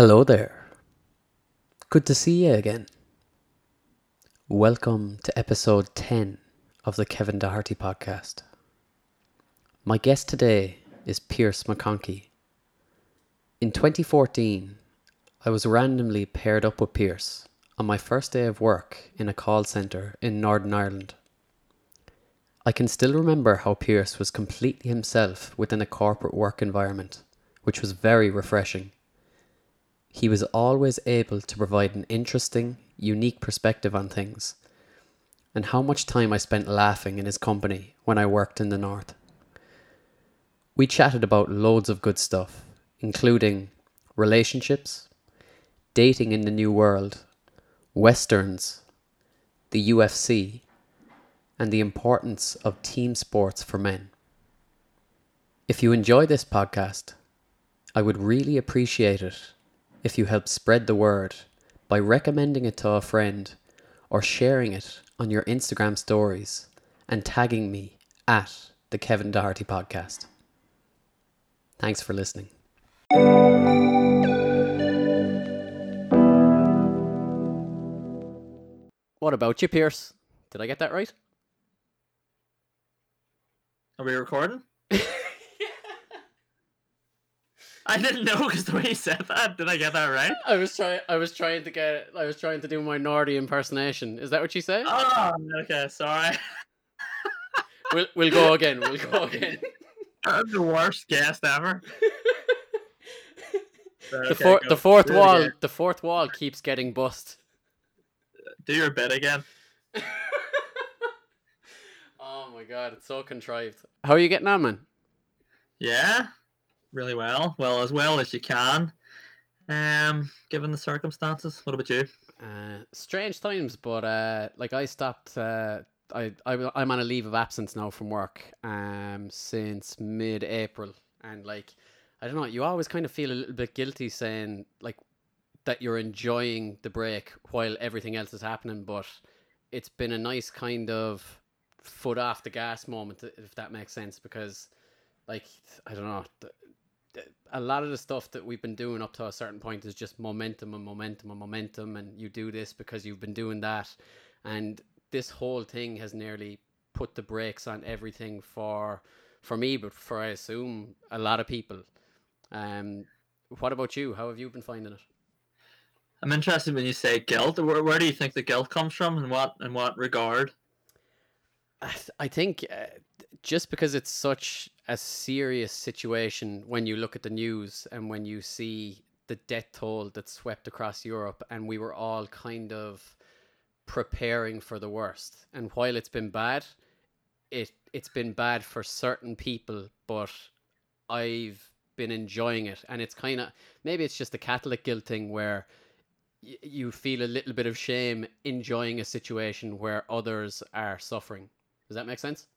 Hello there. Good to see you again. Welcome to episode 10 of the Kevin Doherty podcast. My guest today is Pearce McConkey. In 2014, I was randomly paired up with Pearce on my first day of work in a call centre in Northern Ireland. I can still remember how Pearce was completely himself within a corporate work environment, which was very refreshing. He was always able to provide an interesting, unique perspective on things, and how much time I spent laughing in his company when I worked in the north. We chatted about loads of good stuff, including relationships, dating in the new world, westerns, the UFC, and the importance of team sports for men. If you enjoy this podcast, I would really appreciate it if you help spread the word by recommending it to a friend or sharing it on your Instagram stories and tagging me at the Kevin Doherty podcast. Thanks for listening. What about you, Pearce? Did I get that right? Are we recording? I didn't know because the way you said that. Did I get that right? I was trying. I was trying to get. I was trying to do my Nordy impersonation. Is that what you say? Oh, okay. Sorry. We'll we'll go again. We'll go again. I'm the worst guest ever. Right, The okay, four, the fourth Do wall. The fourth wall keeps getting bust. Do your bit again. oh my god, it's so contrived. How are you getting on, man? Yeah, really well. Well, as well as you can. Um, given the circumstances. What about you? Uh, strange times, but uh, like I stopped. Uh, I, I I'm on a leave of absence now from work. Um, since mid-April, and like I don't know. You always kind of feel a little bit guilty saying like that you're enjoying the break while everything else is happening, but it's been a nice kind of foot off the gas moment, if that makes sense, because like I don't know. A lot of the stuff that we've been doing up to a certain point is just momentum and momentum and momentum, and you do this because you've been doing that, and this whole thing has nearly put the brakes on everything for for me, but for I assume a lot of people. Um, what about you? How have you been finding it? I'm interested when you say guilt. Where, where do you think the guilt comes from, and what in what regard? I th- I think uh, just because it's such a serious situation when you look at the news and when you see the death toll that swept across Europe, and we were all kind of preparing for the worst. And while it's been bad, it it's been bad for certain people, but I've been enjoying it, and it's kind of maybe it's just the Catholic guilt thing where y- you feel a little bit of shame enjoying a situation where others are suffering. Does that make sense?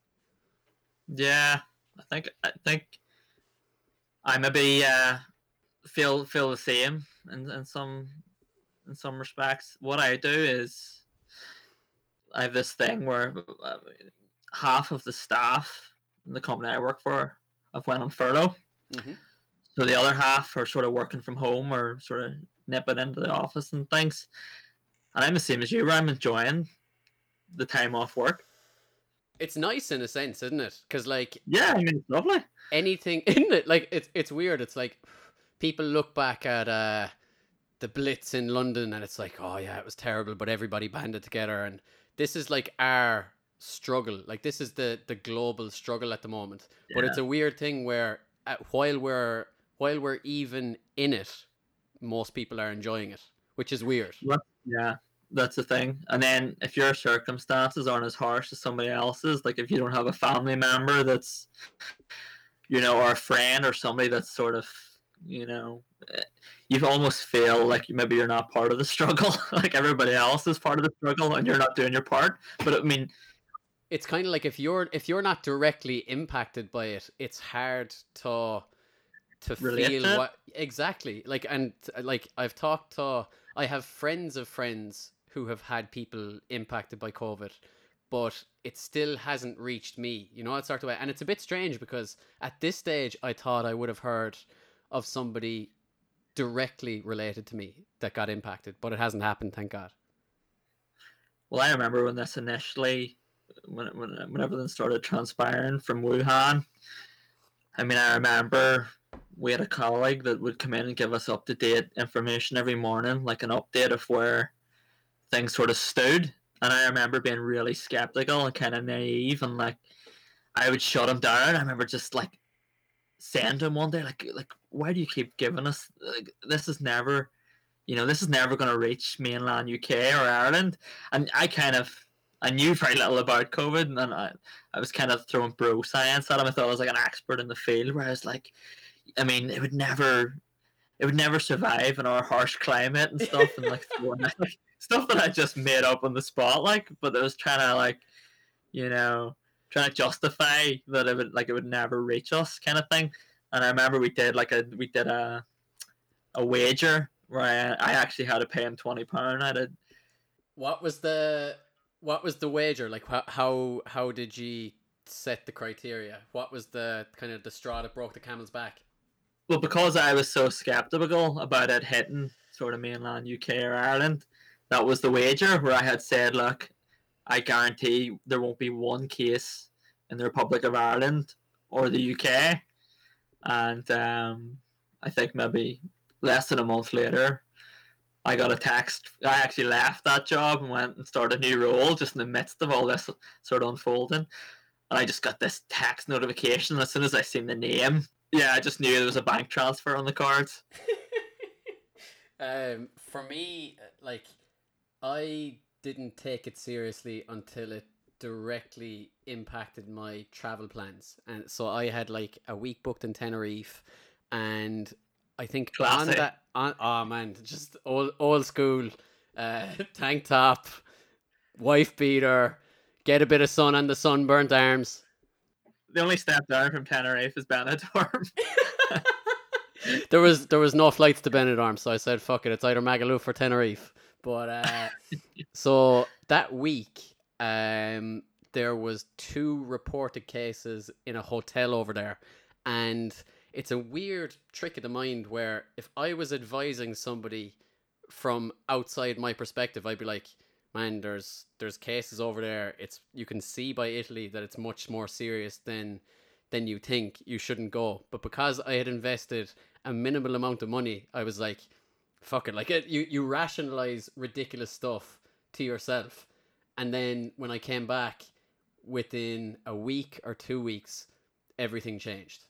Yeah, I think I think I maybe uh, feel feel the same in, in some in some respects. What I do is I have this thing where uh, half of the staff in the company I work for have went on furlough, Mhm. so the other half are sort of working from home or sort of nipping into the office and things. And I'm the same as you. Where I'm enjoying the time off work. It's nice in a sense, isn't it? Because like Yeah, I mean it's lovely. anything in it, like it's it's weird. It's like people look back at uh the Blitz in London and it's like, oh yeah, it was terrible, but everybody banded together. And this is like our struggle. Like this is the the global struggle at the moment. But it's a weird thing where uh, while we're while we're even in it, most people are enjoying it, which is weird. Yeah, that's the thing. And then if your circumstances aren't as harsh as somebody else's, like if you don't have a family member that's, you know, or a friend or somebody that's sort of, you know, eh, you almost feel like maybe you're not part of the struggle. like everybody else is part of the struggle and you're not doing your part. But I mean, it's kind of like if you're if you're not directly impacted by it, it's hard to to feel to what exactly like and like I've talked to I have friends of friends who have had people impacted by COVID, but it still hasn't reached me. You know, that sort of way, and it's a bit strange because at this stage I thought I would have heard of somebody directly related to me that got impacted, but it hasn't happened, thank God. Well, I remember when this initially, when, when, when everything started transpiring from Wuhan. I mean, I remember we had a colleague that would come in and give us up to date information every morning, like an update of where things sort of stood. And I remember being really skeptical and kind of naive, and like I would shut him down. I remember just like saying to him one day, like, like, why do you keep giving us like this is never, you know, this is never going to reach mainland UK or Ireland. And I kind of I knew very little about COVID, and I, I was kind of throwing bro science at him. I thought I was like an expert in the field, where I was like, I mean, it would never, it would never survive in our harsh climate and stuff, and like stuff that I just made up on the spot, like. But I was trying to like, you know, trying to justify that it would like it would never reach us, kind of thing. And I remember we did like a we did a a wager where I, I actually had to pay him twenty pound. I did. What was the what was the wager like? How how how did you set the criteria? What was the kind of the straw that broke the camel's back? Well, because I was so skeptical about it hitting sort of mainland UK or Ireland, that was the wager where I had said, look, I guarantee there won't be one case in the Republic of Ireland or the UK. And um, I think maybe less than a month later, I got a text. I actually left that job and went and started a new role just in the midst of all this sort of unfolding. And I just got this text notification as soon as I seen the name. Yeah, I just knew there was a bank transfer on the cards. um, for me, like, I didn't take it seriously until it directly impacted my travel plans. And so I had like a week booked in Tenerife and I think Classic. on that on oh man, just old old school uh, tank top, wife beater, get a bit of sun on the sunburnt arms. The only step down from Tenerife is Benidorm. there was there was no flights to Benidorm, so I said fuck it, it's either Magaluf or Tenerife. But uh, so that week, um, there was two reported cases in a hotel over there, and it's a weird trick of the mind where if I was advising somebody from outside my perspective, I'd be like, man, there's there's cases over there. It's you can see by Italy that it's much more serious than than you think. You shouldn't go. But because I had invested a minimal amount of money, I was like, fuck it. Like it, you you rationalize ridiculous stuff to yourself, and then when I came back, within a week or two weeks, everything changed.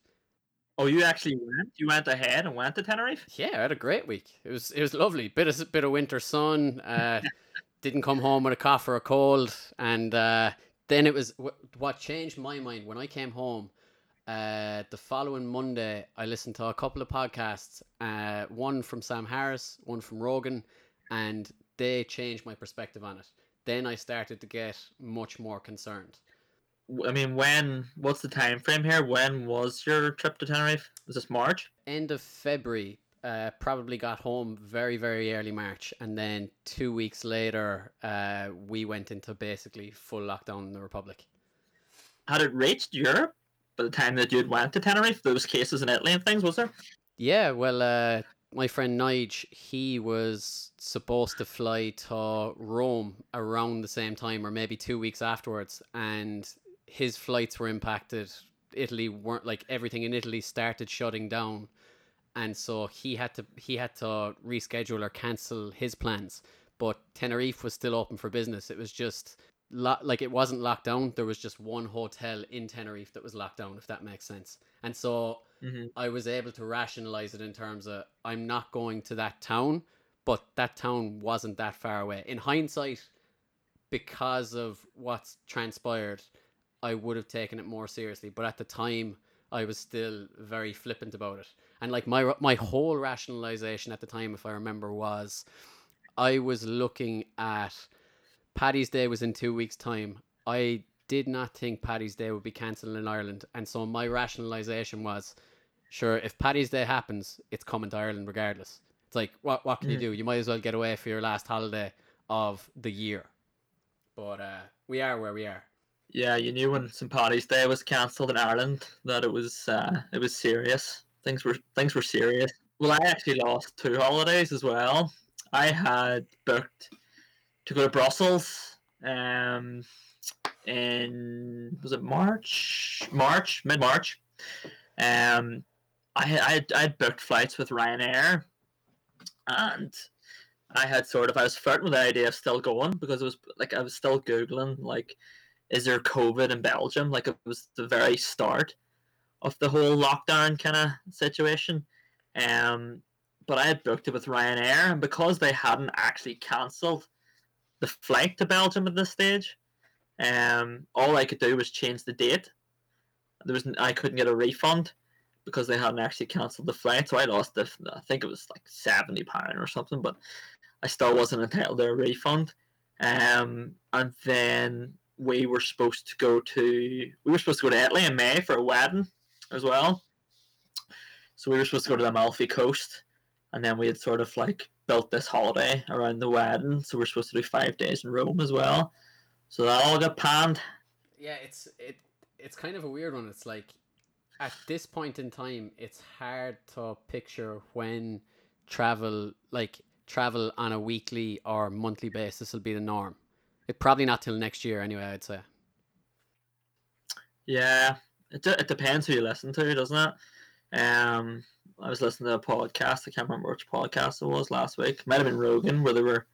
Oh, you actually went? You went ahead and went to Tenerife? Yeah, I had a great week. It was it was lovely. Bit of bit of winter sun. Uh, didn't come home with a cough or a cold, and uh, then it was what changed my mind when I came home. Uh, the following Monday, I listened to a couple of podcasts. Uh, one from Sam Harris, one from Rogan, and they changed my perspective on it. Then I started to get much more concerned. I mean, when? What's the time frame here? When was your trip to Tenerife? Was this March? End of February. Uh, probably got home very very early March, and then two weeks later, uh, we went into basically full lockdown in the Republic. Had it reached Europe by the time that you'd went to Tenerife? Those cases in Italy and things, was there? Yeah, well, uh, my friend Nige, he was supposed to fly to Rome around the same time, or maybe two weeks afterwards, and his flights were impacted. Italy weren't like everything in Italy started shutting down, and so he had to he had to reschedule or cancel his plans. But Tenerife was still open for business. It was just lo- like it wasn't locked down. There was just one hotel in Tenerife that was locked down, if that makes sense. And so mm-hmm. I was able to rationalize it in terms of I'm not going to that town, but that town wasn't that far away. In hindsight, because of what's transpired, I would have taken it more seriously. But at the time, I was still very flippant about it. And like my my whole rationalization at the time, if I remember, was I was looking at Paddy's Day was in two weeks' time. I did not think Paddy's Day would be cancelled in Ireland, and so my rationalization was, sure, if Paddy's Day happens, it's coming to Ireland regardless. It's like what what can mm. you do? You might as well get away for your last holiday of the year. But uh, we are where we are. Yeah, you knew when St. Paddy's Day was cancelled in Ireland that it was uh, it was serious. Things were things were serious. Well, I actually lost two holidays as well. I had booked to go to Brussels um, in was it March? March, mid March. Um, I had I I had booked flights with Ryanair, and I had sort of I was flirting with the idea of still going because it was like I was still googling like, is there COVID in Belgium? Like it was the very start of the whole lockdown kind of situation. Um, but I had booked it with Ryanair, and because they hadn't actually cancelled the flight to Belgium at this stage, um, all I could do was change the date. There was I couldn't get a refund because they hadn't actually cancelled the flight, so I lost the I think it was like seventy pound or something, but I still wasn't entitled to a refund. Um, and then we were supposed to go to we were supposed to go to Italy in May for a wedding as well. So we were supposed to go to the Amalfi Coast, and then we had sort of like built this holiday around the wedding. So we're supposed to do five days in Rome as well. So that all got panned. Yeah, it's it it's kind of a weird one. It's like at this point in time, it's hard to picture when travel like travel on a weekly or monthly basis will be the norm. It probably not till next year anyway. I'd say. Yeah, it, de- it depends who you listen to, doesn't it? Um, I was listening to a podcast. I can't remember which podcast it was last week. It might have been Rogan, where they were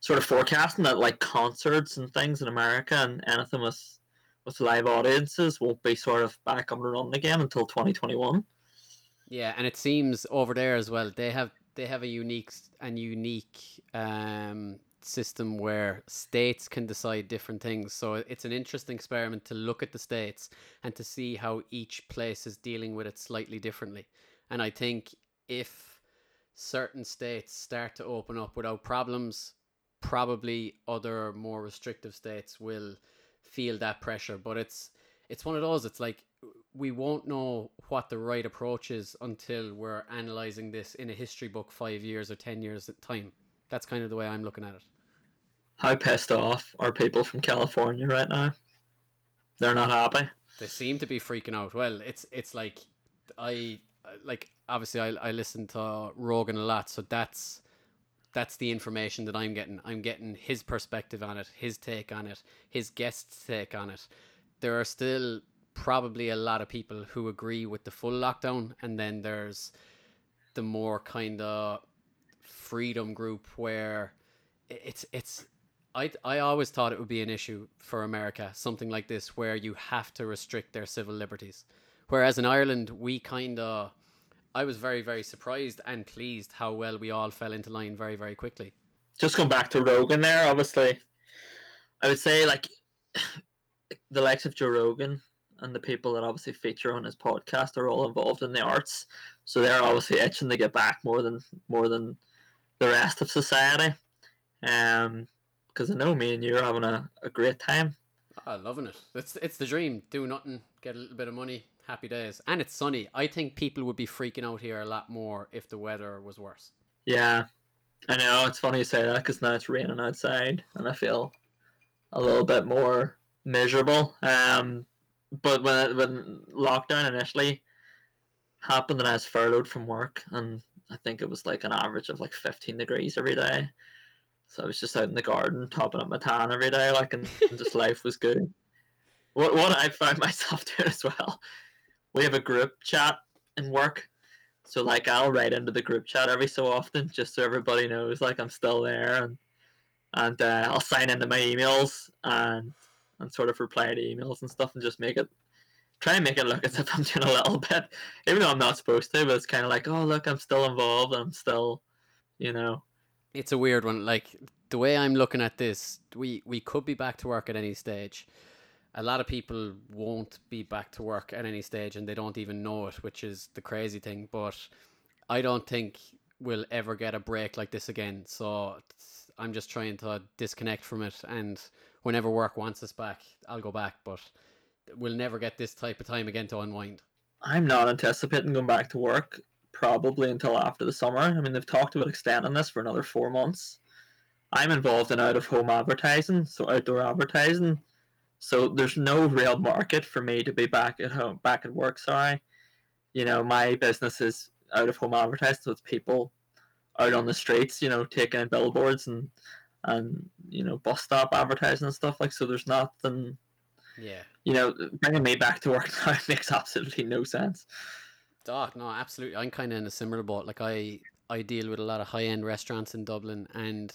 sort of forecasting that like concerts and things in America and anything with with live audiences won't be sort of back on the run again until 2021. Yeah, and it seems over there as well. They have they have a unique and unique um, system where states can decide different things. So it's an interesting experiment to look at the states and to see how each place is dealing with it slightly differently. And I think if certain states start to open up without problems, probably other more restrictive states will feel that pressure. But it's it's one of those. It's like we won't know what the right approach is until we're analyzing this in a history book five years or ten years at time. That's kind of the way I'm looking at it. How pissed off are people from California right now? They're not happy. They seem to be freaking out. Well, it's it's like I like obviously I I listen to Rogan a lot, so that's that's the information that I'm getting. I'm getting his perspective on it, his take on it, his guest's take on it. There are still probably a lot of people who agree with the full lockdown, and then there's the more kind of freedom group where it's it's I I always thought it would be an issue for America, something like this, where you have to restrict their civil liberties. Whereas in Ireland, we kind of, I was very very surprised and pleased how well we all fell into line very very quickly. Just going back to Rogan there, obviously, I would say like the likes of Joe Rogan and the people that obviously feature on his podcast are all involved in the arts, so they're obviously itching to get back more than more than the rest of society. Um, because I know me and you are having a, a great time. I'm loving it. It's it's the dream. Do nothing, get a little bit of money, happy days, and it's sunny. I think people would be freaking out here a lot more if the weather was worse. Yeah, I know. It's funny you say that because now it's raining outside, and I feel a little bit more miserable. Um, but when when lockdown initially happened, and I was furloughed from work, and I think it was like an average of like 15 degrees every day. So I was just out in the garden topping up my tan every day, like, and, and just life was good. What what I found myself doing as well, we have a group chat in work, so like I'll write into the group chat every so often, just so everybody knows like I'm still there, and and uh, I'll sign into my emails and and sort of reply to emails and stuff, and just make it try and make it look as if I'm doing a little bit, even though I'm not supposed to. But it's kind of like, oh look, I'm still involved. I'm still, you know, it's a weird one. Like the way I'm looking at this, we we could be back to work at any stage. A lot of people won't be back to work at any stage, and they don't even know it, which is the crazy thing. But I don't think we'll ever get a break like this again. So I'm just trying to disconnect from it, and whenever work wants us back, I'll go back. But we'll never get this type of time again to unwind. I'm not anticipating going back to work probably until after the summer. I mean, they've talked about extending this for another four months. I'm involved in out of home advertising, so outdoor advertising. So there's no real market for me to be back at home, back at work. Sorry, you know, my business is out of home advertising, so it's people out on the streets, you know, taking in billboards and and you know bus stop advertising and stuff like. So there's nothing. Yeah. You know, bringing me back to work now makes absolutely no sense. Doc, no, absolutely. I'm kind of in a similar boat. Like I, I deal with a lot of high end restaurants in Dublin, and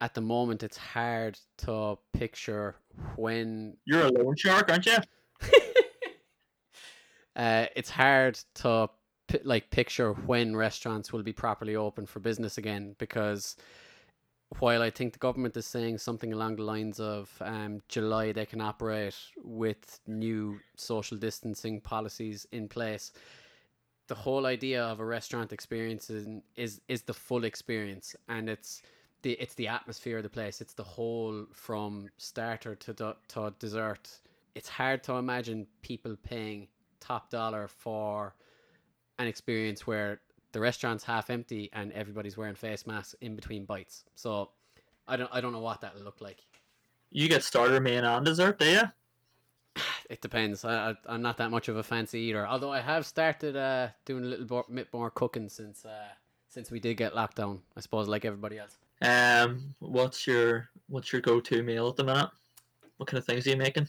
at the moment, it's hard to picture when You're a loan shark, aren't you? uh, it's hard to pi- like picture when restaurants will be properly open for business again because while I think the government is saying something along the lines of um, July they can operate with new social distancing policies in place, the whole idea of a restaurant experience is is, is the full experience and it's the it's the atmosphere of the place. It's the whole from starter to do, to dessert. It's hard to imagine people paying top dollar for an experience where the restaurant's half empty and everybody's wearing face masks in between bites. So I don't I don't know what that'll look like. You get starter, main, and dessert, do you? It depends. I, I I'm not that much of a fancy eater. Although I have started uh, doing a little bit more cooking since uh, since we did get locked down. I suppose like everybody else. Um, what's your what's your go-to meal at the minute? What kind of things are you making?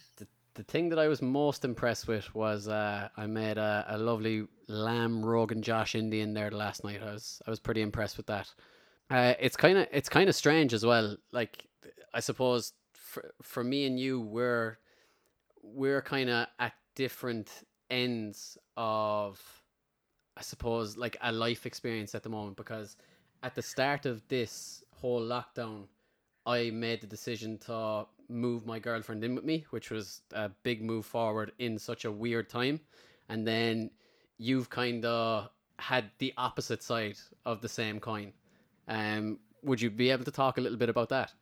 The thing that I was most impressed with was uh, I made a, a lovely lamb rogan josh Indian there last night. I was I was pretty impressed with that. Uh, it's kind of it's kind of strange as well. Like I suppose for for me and you, we're we're kind of at different ends of I suppose like a life experience at the moment because at the start of this whole lockdown, I made the decision to move my girlfriend in with me, which was a big move forward in such a weird time. And then you've kind of had the opposite side of the same coin. Um, would you be able to talk a little bit about that?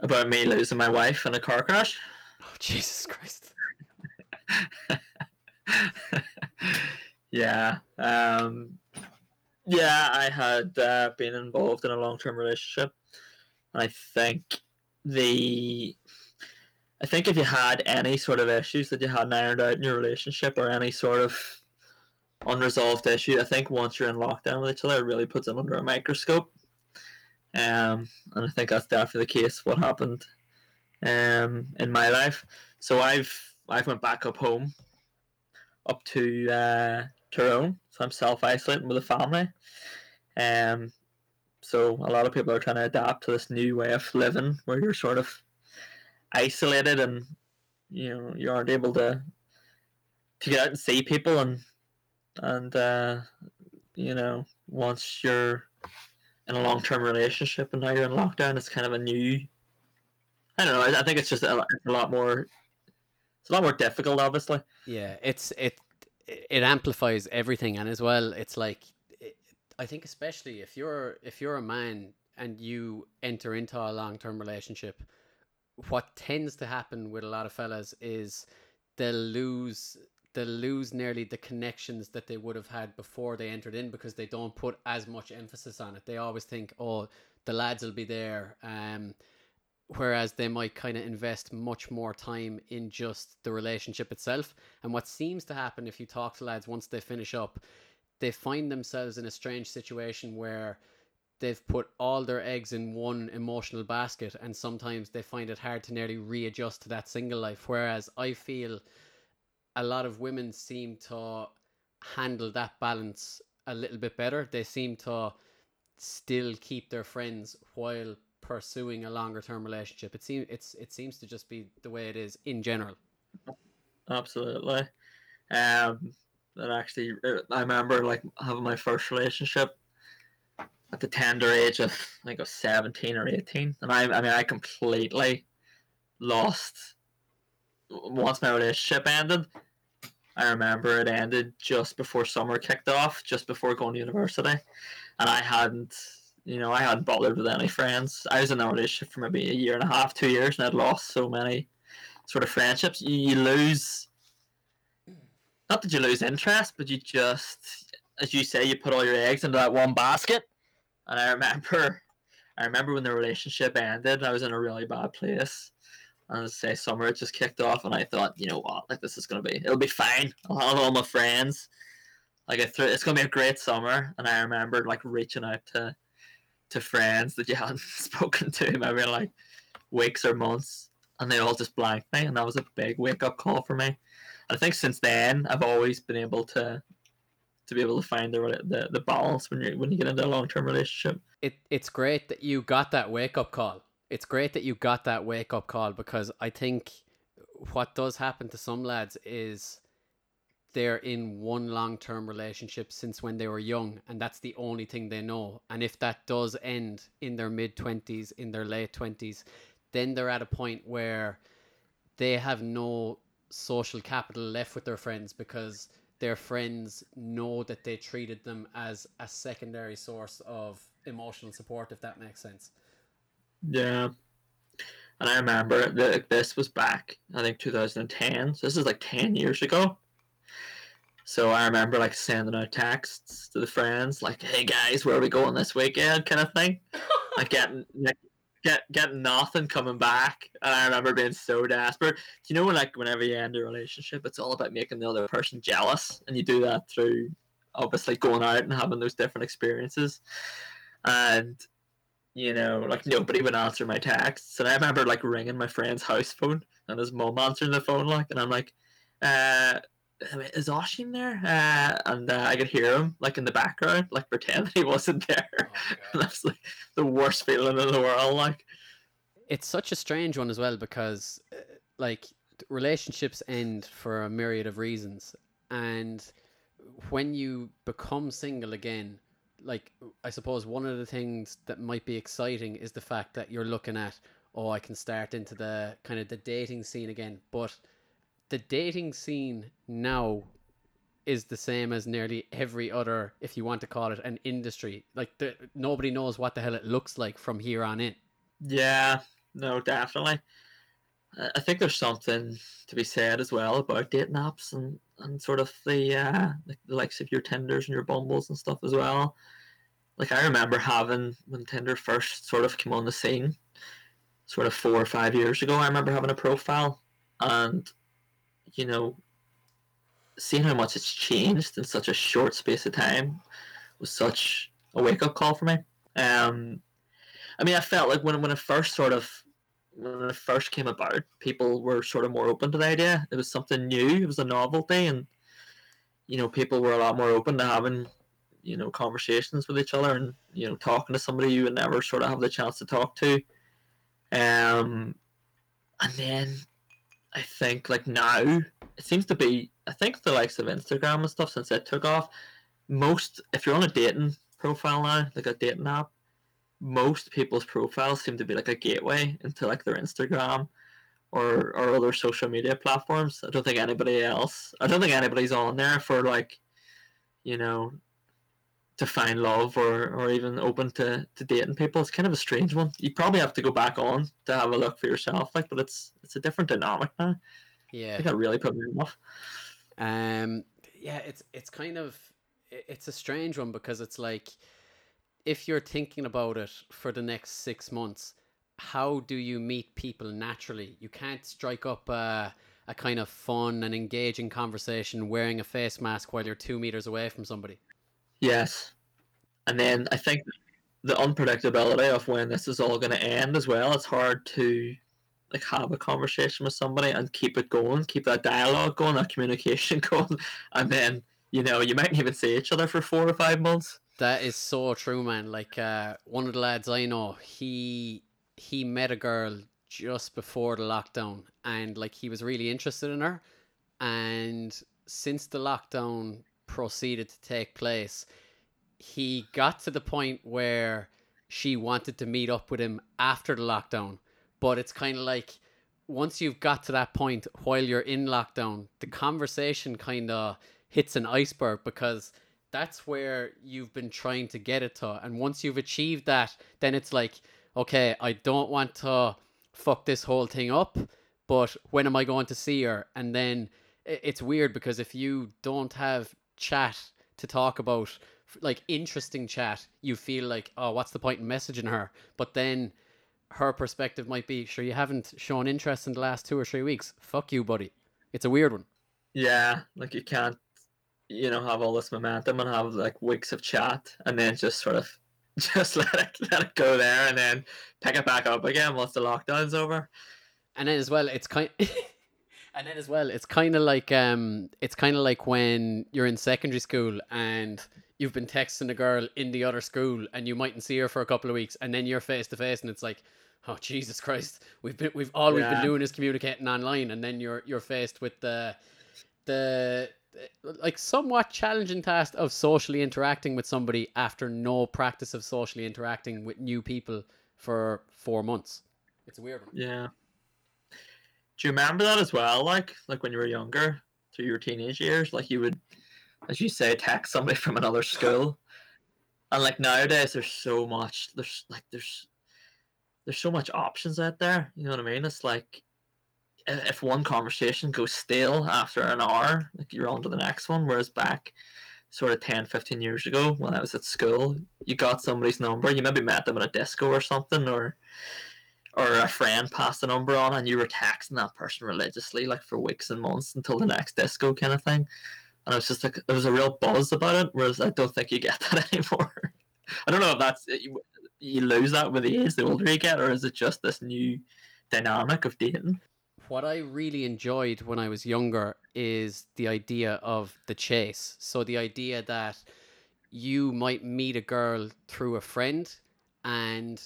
About me losing my wife in a car crash? Oh, Jesus Christ. yeah. Um, yeah, I had uh, been involved in a long term relationship. And I think the. I think if you had any sort of issues that you hadn't ironed out in your relationship or any sort of unresolved issue, I think once you're in lockdown with each other, it really puts it under a microscope. Um, and I think that's definitely the case. What happened um, in my life. So I've I've went back up home, up to uh, Tyrone. So I'm self isolating with a family. Um, so a lot of people are trying to adapt to this new way of living, where you're sort of isolated and you know you aren't able to to get out and see people and and uh, you know once you're in a long term relationship and now you're in lockdown, it's kind of a new. I don't know. I, I think it's just a, a lot more. It's a lot more difficult, obviously. Yeah, it's it it amplifies everything, and as well, it's like it, I think especially if you're if you're a man and you enter into a long term relationship, what tends to happen with a lot of fellas is they'll lose they'll lose nearly the connections that they would have had before they entered in because they don't put as much emphasis on it. They always think, oh, the lads will be there. Um, whereas they might kind of invest much more time in just the relationship itself. And what seems to happen if you talk to lads once they finish up, they find themselves in a strange situation where they've put all their eggs in one emotional basket and sometimes they find it hard to nearly readjust to that single life. Whereas I feel a lot of women seem to handle that balance a little bit better. They seem to still keep their friends while pursuing a longer term relationship. It seems it's it seems to just be the way it is in general. Absolutely. Um, that actually, uh, I remember like having my first relationship at the tender age of I think of seventeen or eighteen, and I, I mean, I completely lost once my relationship ended. I remember it ended just before summer kicked off, just before going to university, and I hadn't, you know, I hadn't bothered with any friends. I was in a relationship for maybe a year and a half, two years, and I'd lost so many sort of friendships. You, you lose, not that you lose interest, but you just, as you say, you put all your eggs into that one basket. And I remember, I remember when the relationship ended, I was in a really bad place and I say summer it just kicked off and I thought, you know what, like this is gonna be it'll be fine. I'll have all my friends. Like it it's gonna be a great summer, and I remember like reaching out to to friends that you hadn't spoken to in maybe like weeks or months, and they all just blanked me, and that was a big wake up call for me. And I think since then I've always been able to to be able to find the the, the balance when you when you get into a long term relationship. It it's great that you got that wake up call. It's great that you got that wake up call because I think what does happen to some lads is they're in one long term relationship since when they were young, and that's the only thing they know. And if that does end in their mid 20s, in their late 20s, then they're at a point where they have no social capital left with their friends because their friends know that they treated them as a secondary source of emotional support, if that makes sense. Yeah. And I remember that this was back, I think 2010. So this is like 10 years ago. So I remember like sending out texts to the friends, like, "Hey guys, where are we going this weekend?" kind of thing. like getting get getting nothing coming back, and I remember being so desperate. Do you know when like whenever you end a relationship, it's all about making the other person jealous, and you do that through obviously going out and having those different experiences, and you know, like nobody would answer my texts, and I remember like ringing my friend's house phone and his mom answering the phone, like, and I'm like, uh is Oshin there? Uh, and uh, I could hear him like in the background, like pretend he wasn't there. Oh, that's like the worst feeling in the world. Like, it's such a strange one as well because, uh, like, relationships end for a myriad of reasons, and when you become single again, like, I suppose one of the things that might be exciting is the fact that you're looking at, oh, I can start into the kind of the dating scene again, but the dating scene now is the same as nearly every other, if you want to call it an industry. Like the, nobody knows what the hell it looks like from here on in. Yeah, no, definitely. I think there's something to be said as well about dating apps and, and sort of the uh, the likes of your Tinders and your Bumbles and stuff as well. Like I remember having when Tinder first sort of came on the scene, sort of four or five years ago. I remember having a profile, and you know, seeing how much it's changed in such a short space of time was such a wake up call for me. Um, I mean, I felt like when when it first sort of when it first came about, people were sort of more open to the idea. It was something new. It was a novelty, and you know, people were a lot more open to having you know conversations with each other and you know talking to somebody you would never sort of have the chance to talk to. Um, and then I think like now it seems to be I think the likes of Instagram and stuff since it took off, most if you're on a dating profile now, like a dating app, most people's profiles seem to be like a gateway into like their Instagram or or other social media platforms. I don't think anybody else I don't think anybody's on there for like, you know, to find love or, or even open to, to dating people. It's kind of a strange one. You probably have to go back on to have a look for yourself, like, but it's it's a different dynamic now. Yeah, I think that really put me off. Um, yeah, it's it's kind of it's a strange one because it's like if you're thinking about it for the next six months, how do you meet people naturally? You can't strike up a, a kind of fun and engaging conversation wearing a face mask while you're two meters away from somebody. Yes, and then I think the unpredictability of when this is all going to end as well. It's hard to like have a conversation with somebody and keep it going, keep that dialogue going, that communication going, and then you know you might even see each other for four or five months. That is so true, man. Like uh, one of the lads I know, he he met a girl just before the lockdown, and like he was really interested in her, and since the lockdown proceeded to take place, he got to the point where she wanted to meet up with him after the lockdown. But it's kind of like once you've got to that point while you're in lockdown, the conversation kind of hits an iceberg because that's where you've been trying to get it to. And once you've achieved that, then it's like, okay, I don't want to fuck this whole thing up, but when am I going to see her? And then it's weird because if you don't have chat to talk about like interesting chat you feel like oh what's the point in messaging her but then her perspective might be sure you haven't shown interest in the last two or three weeks fuck you buddy it's a weird one yeah like you can't you know have all this momentum and have like weeks of chat, and then just sort of just let it let it go there, and then pick it back up again once the lockdown's over. And then as well, it's kind. and then as well, it's kind of like um, it's kind of like when you're in secondary school and you've been texting a girl in the other school and you mightn't see her for a couple of weeks, and then you're face to face, and it's like, oh Jesus Christ, we've been we've all we've been doing is communicating online, and then you're you're faced with the the like somewhat challenging task of socially interacting with somebody after no practice of socially interacting with new people for four months. It's a weird one. Yeah. Do you remember that as well? Like, like when you were younger, through your teenage years, like you would, as you say, text somebody from another school, and like nowadays, there's so much. There's like there's there's so much options out there. You know what I mean? It's like if one conversation goes stale after an hour, like you're on to the next one. Whereas back sort of 10, 15 years ago when I was at school, you got somebody's number, you maybe met them at a disco or something, or or a friend passed the number on and you were texting that person religiously like for weeks and months until the next disco kind of thing. And it was just like there was a real buzz about it, whereas I don't think you get that anymore. I don't know if that's you, you lose that with the age the older you get, or is it just this new dynamic of dating? What I really enjoyed when I was younger is the idea of the chase. So the idea that you might meet a girl through a friend and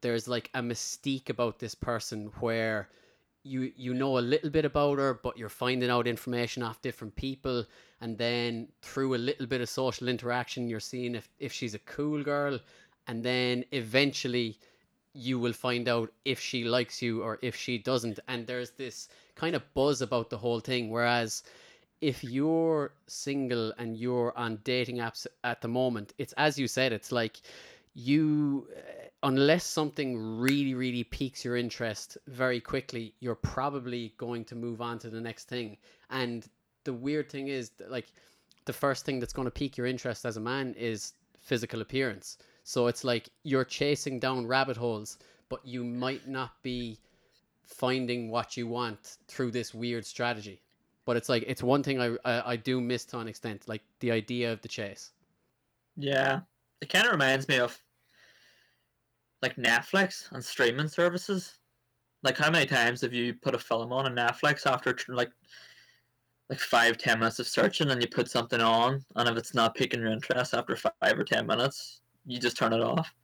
there's like a mystique about this person where you you know a little bit about her but you're finding out information off different people and then through a little bit of social interaction you're seeing if, if she's a cool girl and then eventually you will find out if she likes you or if she doesn't. And there's this kind of buzz about the whole thing whereas if you're single and you're on dating apps at the moment it's as you said it's like you unless something really really piques your interest very quickly you're probably going to move on to the next thing. And the weird thing is like the first thing that's going to pique your interest as a man is physical appearance. So it's like you're chasing down rabbit holes but you might not be finding what you want through this weird strategy. But it's like it's one thing I, I I do miss to an extent, like the idea of the chase. Yeah, it kind of reminds me of like Netflix and streaming services. Like, how many times have you put a film on on Netflix after like like five ten minutes of searching, and you put something on, and if it's not piquing your interest after five or ten minutes, you just turn it off.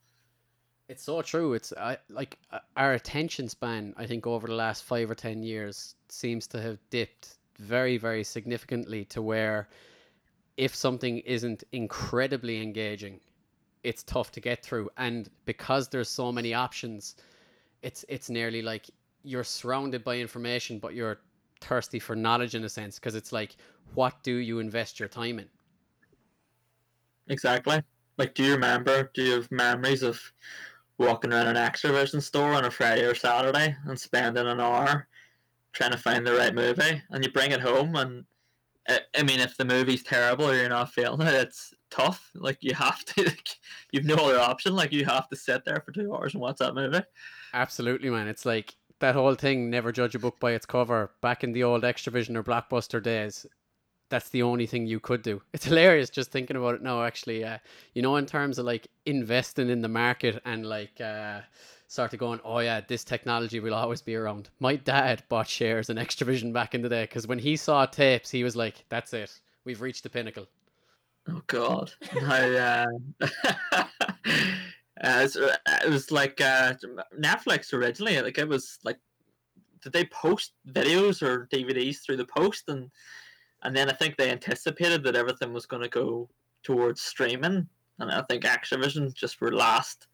It's so true. It's I like our attention span. I think over the last five or ten years seems to have dipped very very significantly to where if something isn't incredibly engaging, it's tough to get through. And because there's so many options, it's it's nearly like you're surrounded by information, but you're thirsty for knowledge in a sense because it's like what do you invest your time in Exactly. Like, do you remember? Do you have memories of walking around an Xtra-vision store on a Friday or Saturday and spending an hour trying to find the right movie, and you bring it home, and I, I mean, if the movie's terrible or you're not feeling it, it's tough. Like, you have to. Like, you've no other option. Like, you have to sit there for two hours and watch that movie. Absolutely, man. It's like that whole thing never judge a book by its cover. Back in the old Xtra-vision or Blockbuster days, that's the only thing you could do. It's hilarious just thinking about it now, actually. Uh, you know, in terms of like investing in the market and like uh, of going, oh yeah, this technology will always be around. My dad bought shares in Xtra-vision back in the day because when he saw tapes, he was like, that's it. We've reached the pinnacle. Oh God! Uh, uh, uh, it was like uh, Netflix originally. Like it was like, did they post videos or DVDs through the post, and and then I think they anticipated that everything was going to go towards streaming, and I think Xtra-vision just were last.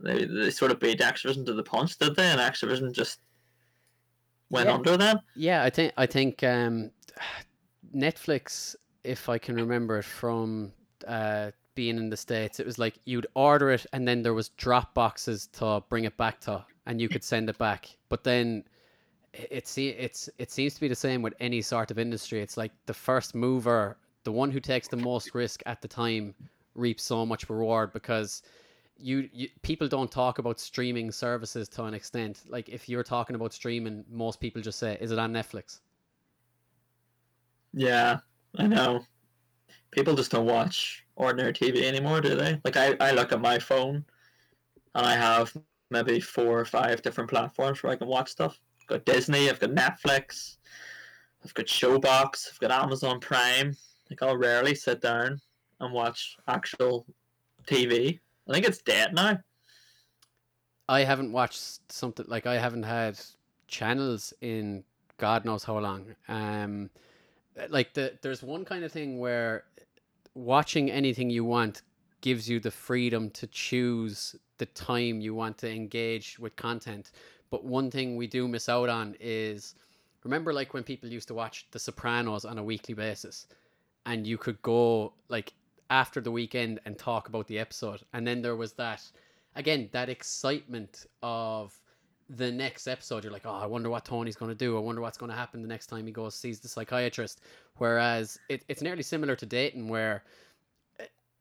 They they sort of beat Xtra-vision to the punch, did they? And Xtra-vision just went Yeah. under them. Yeah, I think I think um, Netflix, if I can remember it from uh, being in the states, it was like you'd order it and then there was drop boxes to bring it back to, and you could send it back. But then it it se- it's it seems to be the same with any sort of industry. It's like the first mover, the one who takes the most risk at the time, reaps so much reward because. You, you people don't talk about streaming services to an extent. Like if you're talking about streaming, most people just say, "Is it on Netflix?" Yeah, I know. people just don't watch ordinary TV anymore, do they? Like I, I look at my phone and I have maybe four or five different platforms where I can watch stuff. I've got Disney, I've got Netflix, I've got Showbox, I've got Amazon Prime. Like I'll rarely sit down and watch actual TV. I think it's dead now. I haven't watched something like I haven't had channels in God knows how long. Um, Uh, like the there's one kind of thing where watching anything you want gives you the freedom to choose the time you want to engage with content. But one thing we do miss out on is remember like when people used to watch The Sopranos on a weekly basis and you could go like after the weekend and talk about the episode and then there was that again that excitement of the next episode you're like oh i wonder what tony's going to do. I wonder what's going to happen the next time he goes sees the psychiatrist. Whereas it, it's nearly similar to dating where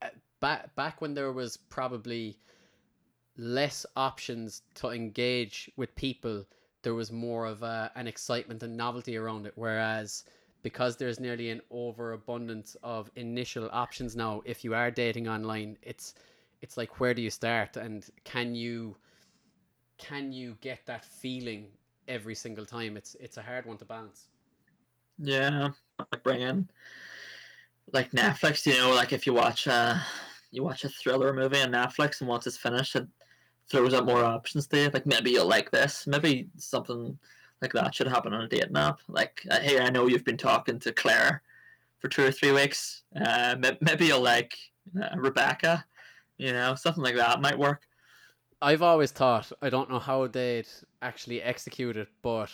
uh, back back when there was probably less options to engage with people there was more of a, an excitement and novelty around it. Whereas because there's nearly an overabundance of initial options now if you are dating online it's it's like where do you start? And can you can you get that feeling every single time it's it's a hard one to balance Yeah, like bring in like Netflix. You know, like if you watch a you watch a thriller movie on Netflix, and once it's finished, it throws up more options to you. Like maybe you'll like this. Maybe something like that should happen on a date app. Like, uh, hey, I know you've been talking to Claire for two or three weeks. Uh, maybe you'll like uh, Rebecca. You know, something like that might work. I've always thought I don't know how they'd actually execute it, but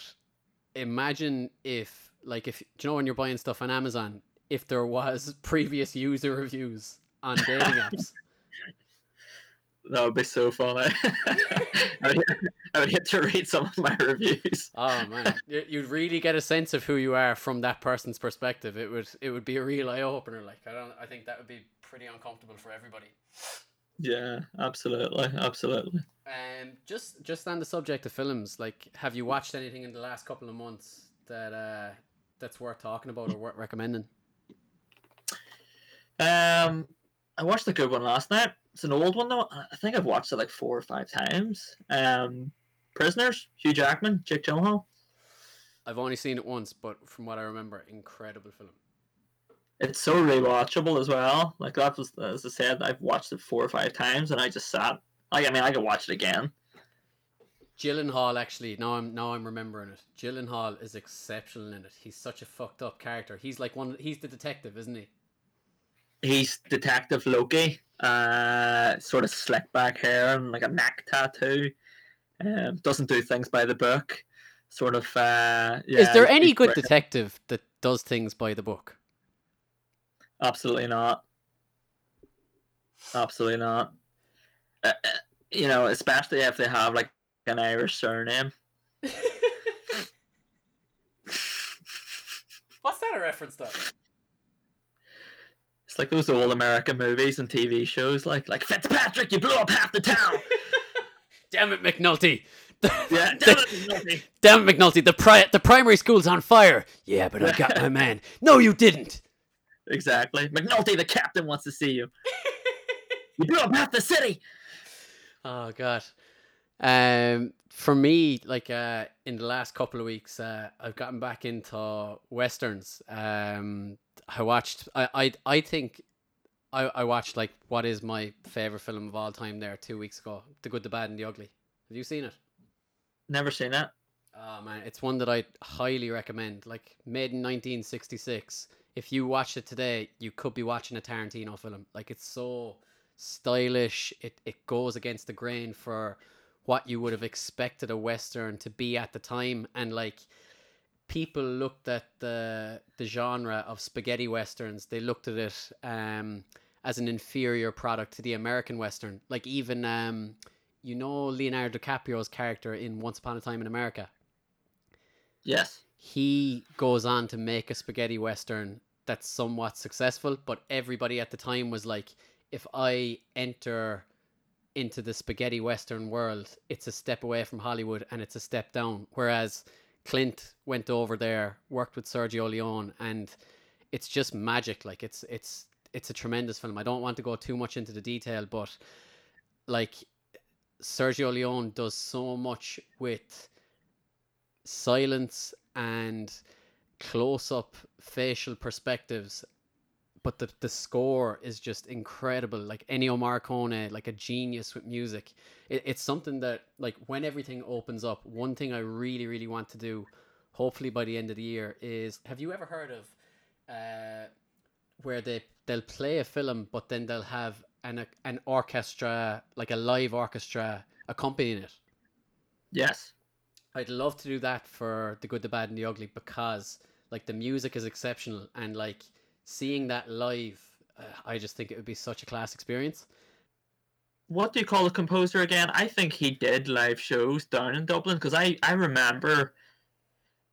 imagine if like if you know when you're buying stuff on Amazon, if there was previous user reviews on dating apps. That would be so funny. I, would, I would hit to read some of my reviews. Oh man, You- you'd really get a sense of who you are from that person's perspective. It would it would be a real eye opener. Like I don't, I think that would be pretty uncomfortable for everybody. Yeah, absolutely, absolutely. Um, just just on the subject of films, like, have you watched anything in the last couple of months that uh that's worth talking about or worth recommending? Um, I watched a good one last night. It's an old one though. I think I've watched it like four or five times. Um, Prisoners, Hugh Jackman, Jake Gyllenhaal. I've only seen it once, but from what I remember, incredible film. It's so rewatchable as well. Like that was, as I said, I've watched it four or five times, and I just sat. Like I mean, I could watch it again. Gyllenhaal actually now I'm now I'm remembering it. Gyllenhaal is exceptional in it. He's such a fucked up character. He's like one. He's the detective, isn't he? He's Detective Loki. Uh, sort of slick back hair and like a neck tattoo. Um, doesn't do things by the book. Sort of. Uh, yeah, is there any good detective that does things by the book? Absolutely not. Absolutely not. Uh, uh, you know, especially if they have like an Irish surname. What's that a reference to? It's like those old American movies and TV shows, like like Fitzpatrick, you blew up half the town. Damn it, McNulty! yeah, The- definitely. Damn it, McNulty! The pri- the primary school's on fire. Yeah, but I got my man. No, you didn't. Exactly. McNulty, the captain, wants to see you. You blew up half the city. Oh god. Um, for me, like uh, in the last couple of weeks, uh, I've gotten back into westerns. Um, I watched. I I I think. I, I watched like what is my favorite film of all time there two weeks ago the good the bad and the ugly have you seen it Never seen it. Oh man, it's one that I highly recommend. Like made in 1966. If you watched it today, you could be watching a Tarantino film. Like it's so stylish. It it goes against the grain for what you would have expected a western to be at the time and like people looked at the the genre of spaghetti westerns. They looked at it um as an inferior product to the American western. Like even um you know Leonardo DiCaprio's character in Once Upon a Time in America. Yes. He goes on to make a spaghetti western that's somewhat successful, but everybody at the time was like, if I enter into the spaghetti western world, it's a step away from Hollywood and it's a step down. Whereas Clint went over there, worked with Sergio Leone, and it's just magic. Like it's it's it's a tremendous film. I don't want to go too much into the detail, but like Sergio Leone does so much with silence and close up facial perspectives but the, the score is just incredible. Like Ennio Morricone like a genius with music. It, it's something that like when everything opens up one thing I really really want to do hopefully by the end of the year is have you ever heard of uh, where they they'll play a film but then they'll have an an orchestra like a live orchestra accompanying it? Yes. I'd love to do that for the good, the bad, and the ugly because like the music is exceptional and like seeing that live, uh, I just think it would be such a class experience. What do you call the composer again? I think he did live shows down in Dublin because I I remember.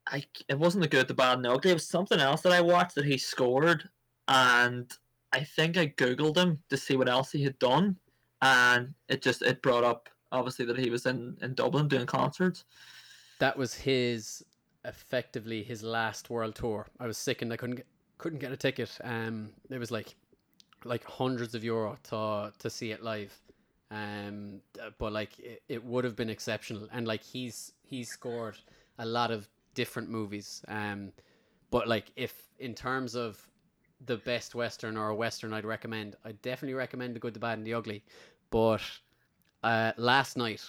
I it wasn't the good, the bad, and the ugly. It was something else that I watched that he scored, and I think I googled him to see what else he had done, and it just it brought up obviously that he was in in Dublin doing concerts. That was his effectively his last world tour. I was sick and I couldn't get couldn't get a ticket. Um, it was like like hundreds of euro to to see it live. Um, but like it, it would have been exceptional, and like he's he's scored a lot of different movies. Um, but like if in terms of the best western or a western, I'd recommend. I definitely recommend The Good, the Bad, and the Ugly. But uh, last night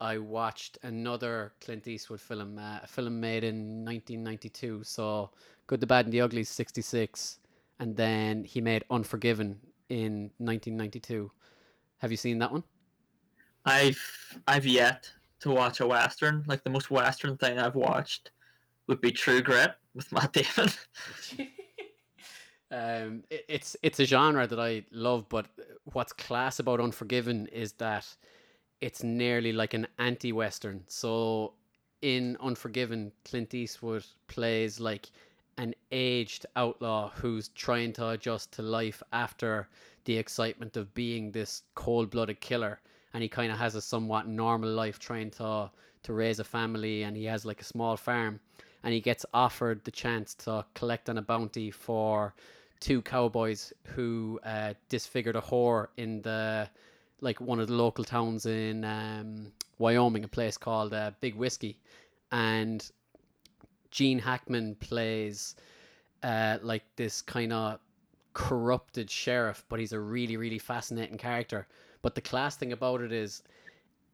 I watched another Clint Eastwood film, uh, a film made in 1992. So Good, the Bad, and the Ugly, 66. and then he made Unforgiven in 1992. Have you seen that one? I've I've yet to watch a western. Like the most western thing I've watched would be True Grit with Matt Damon. um, it, it's it's a genre that I love, but what's class about Unforgiven is that it's nearly like an anti-western. So in Unforgiven, Clint Eastwood plays like an aged outlaw who's trying to adjust to life after the excitement of being this cold-blooded killer and he kind of has a somewhat normal life trying to to raise a family and he has like a small farm and he gets offered the chance to collect on a bounty for two cowboys who uh, disfigured a whore in the like one of the local towns in um, Wyoming, a place called uh, Big Whiskey, and Gene Hackman plays uh, like this kind of corrupted sheriff, but he's a really really fascinating character. But the class thing about it is,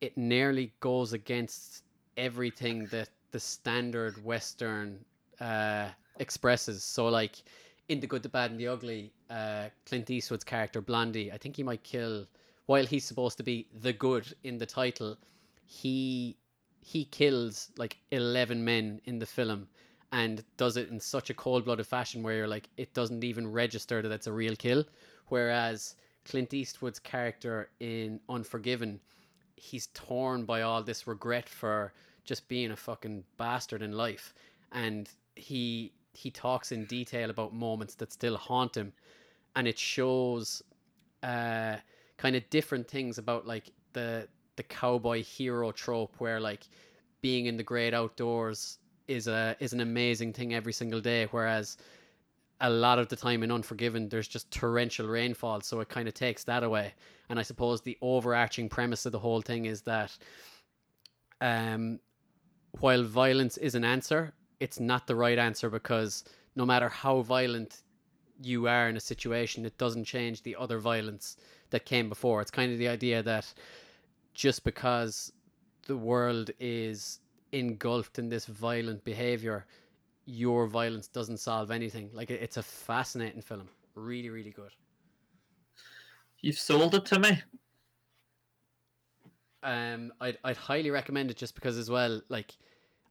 it nearly goes against everything that the standard Western uh, expresses. So like in the good, the bad, and the ugly, uh, Clint Eastwood's character Blondie, I think he might kill while he's supposed to be the good in the title, he he kills like 11 men in the film and does it in such a cold-blooded fashion where you're like it doesn't even register that it's a real kill. Whereas Clint Eastwood's character in Unforgiven he's torn by all this regret for just being a fucking bastard in life. And he he talks in detail about moments that still haunt him. And it shows uh kind of different things about like the the cowboy hero trope where like being in the great outdoors is a is an amazing thing every single day whereas a lot of the time in unforgiven there's just torrential rainfall so it kind of takes that away. And i suppose the overarching premise of the whole thing is that um while violence is an answer it's not the right answer because no matter how violent you are in a situation it doesn't change the other violence that came before. It's kind of the idea that just because the world is engulfed in this violent behavior, your violence doesn't solve anything. Like it's a fascinating film. Really, really good. You've sold it to me. Um, I'd I'd highly recommend it just because as well, like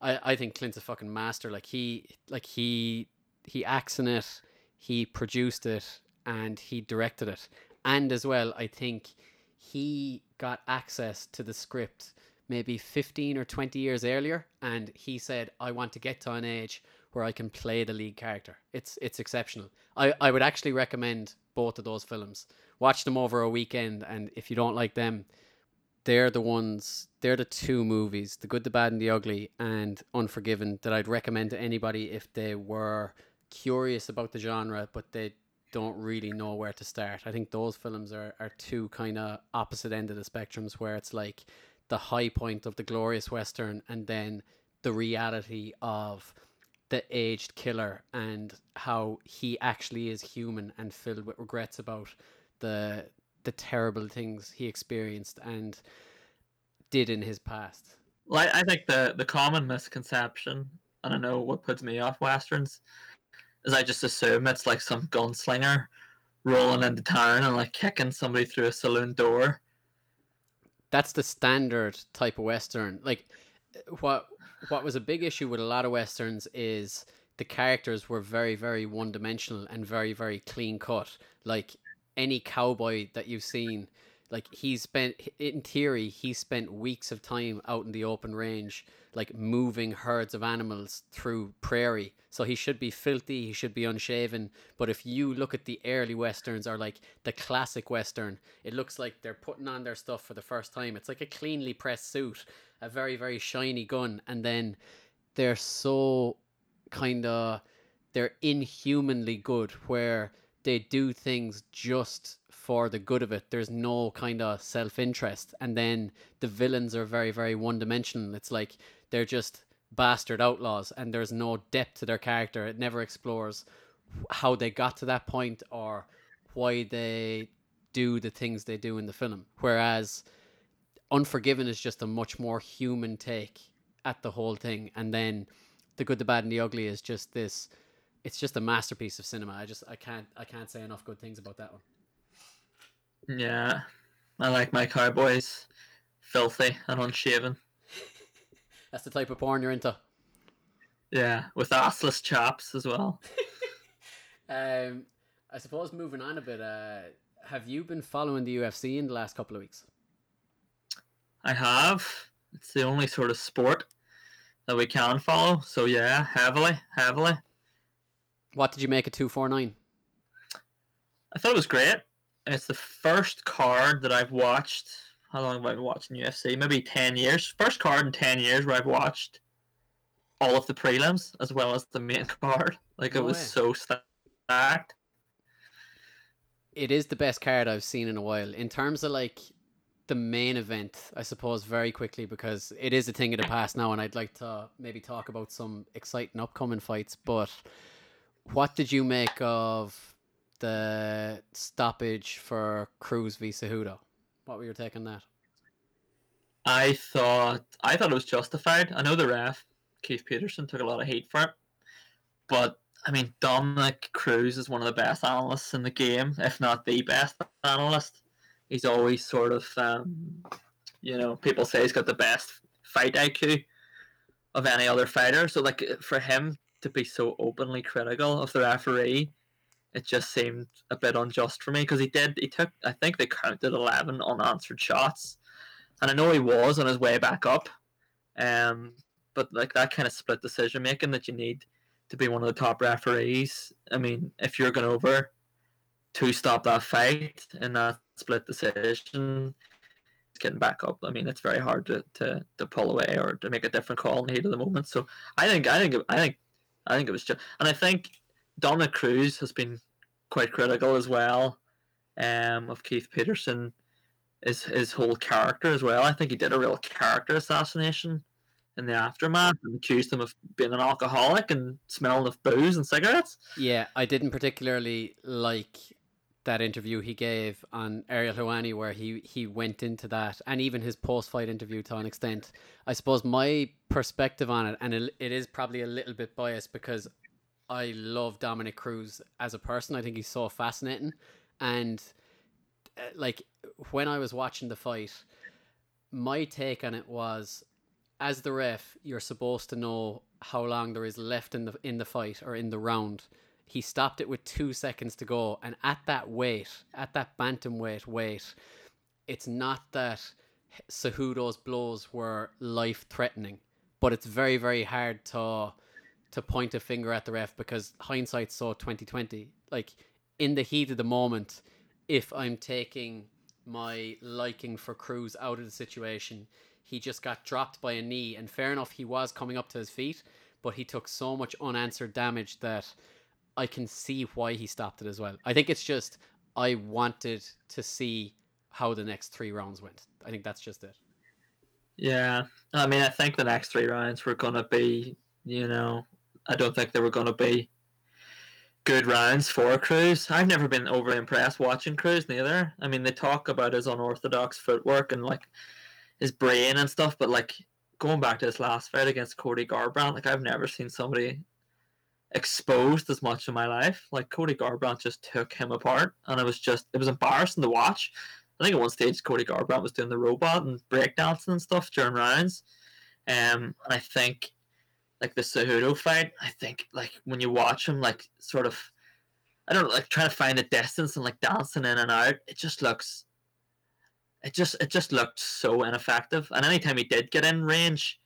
I, I think Clint's a fucking master. Like he like he he acts in it, he produced it, and he directed it and as well, I think he got access to the script maybe 15 or 20 years earlier and he said I want to get to an age where I can play the lead character. It's it's exceptional. I, I would actually recommend both of those films. Watch them over a weekend and if you don't like them, they're the ones they're the two movies, The Good, the Bad and the Ugly and Unforgiven that I'd recommend to anybody if they were curious about the genre but they don't really know where to start. I think those films are, are two kind of opposite end of the spectrums where it's like the high point of the glorious western and then the reality of the aged killer and how he actually is human and filled with regrets about the the terrible things he experienced and did in his past. Well, I, I think the the common misconception, and I know what puts me off westerns, is I just assume it's like some gunslinger rolling into town and like kicking somebody through a saloon door. That's the standard type of western. Like what what was a big issue with a lot of westerns is the characters were very very one dimensional and very very clean cut. Like any cowboy that you've seen like he's spent in theory he spent weeks of time out in the open range like moving herds of animals through prairie so he should be filthy he should be unshaven but if you look at the early westerns or like the classic western it looks like they're putting on their stuff for the first time it's like a cleanly pressed suit a very very shiny gun and then they're so kind of they're inhumanly good where they do things just for the good of it. There's no kind of self interest. And then the villains are very, very one dimensional. It's like they're just bastard outlaws and there's no depth to their character. It never explores how they got to that point or why they do the things they do in the film. Whereas Unforgiven is just a much more human take at the whole thing. And then The Good, the Bad, and the Ugly is just this it's just a masterpiece of cinema. I just I can't I can't say enough good things about that one. Yeah, I like my cowboys filthy and unshaven. That's the type of porn you're into. Yeah, with assless chaps as well. um, I suppose moving on a bit. Uh, have you been following the UFC in the last couple of weeks? I have. It's the only sort of sport that we can follow. So yeah, heavily, heavily. What did you make of 249? I thought it was great. It's the first card that I've watched. How long have I been watching UFC? Maybe 10 years. First card in 10 years where I've watched all of the prelims as well as the main card. Like, no it was way. so stacked. It is the best card I've seen in a while. In terms of like the main event, I suppose, very quickly because it is a thing of the past now, and I'd like to maybe talk about some exciting upcoming fights. But what did you make of the stoppage for Cruz v Cejudo? What were your take on that? I thought I thought it was justified. I know the ref Keith Peterson took a lot of hate for it, but I mean Dominick Cruz is one of the best analysts in the game, if not the best analyst. He's always sort of, um, you know, people say he's got the best fight IQ of any other fighter. So like for him to be so openly critical of the referee, it just seemed a bit unjust for me because he did he took I think they counted eleven unanswered shots, and I know he was on his way back up, um, but like that kind of split decision making that you need to be one of the top referees. I mean, if you're going over to stop that fight in that split decision, getting back up. I mean, it's very hard to, to, to pull away or to make a different call in the heat of the moment. So I think I think I think I think it was just, and I think Dominick Cruz has been quite critical as well um, of Keith Peterson, his his whole character as well. I think he did a real character assassination in the aftermath and accused him of being an alcoholic and smelling of booze and cigarettes. Yeah, I didn't particularly like that interview he gave on Ariel Helwani where he he went into that and even his post fight interview to an extent. I suppose my perspective on it and it, it is probably a little bit biased because I love Dominick Cruz as a person. I think he's so fascinating and uh, like when I was watching the fight my take on it was as the ref you're supposed to know how long there is left in the in the fight or in the round he stopped it with two seconds to go. And at that weight, at that bantamweight weight, it's not that Cejudo's blows were life threatening, but it's very, very hard to to point a finger at the ref because so twenty twenty. Like in the heat of the moment, if I'm taking my liking for Cruz out of the situation, he just got dropped by a knee, and fair enough, he was coming up to his feet, but he took so much unanswered damage that I can see why he stopped it as well. I think it's just I wanted to see how the next three rounds went. I think that's just it. Yeah, I mean, I think the next three rounds were going to be, you know, I don't think they were going to be good rounds for Cruz. I've never been overly impressed watching Cruz neither. I mean, they talk about his unorthodox footwork and like his brain and stuff, but like going back to his last fight against Cody Garbrandt, like I've never seen somebody exposed as much in my life. Like Cody Garbrandt just took him apart, and it was just it was embarrassing to watch. I think at one stage Cody Garbrandt was doing the robot and breakdancing and stuff during rounds. Um, and I think like the Cejudo fight, I think like when you watch him like sort of I don't know, like trying to find the distance and like dancing in and out, it just looks it just it just looked so ineffective. And anytime he did get in range,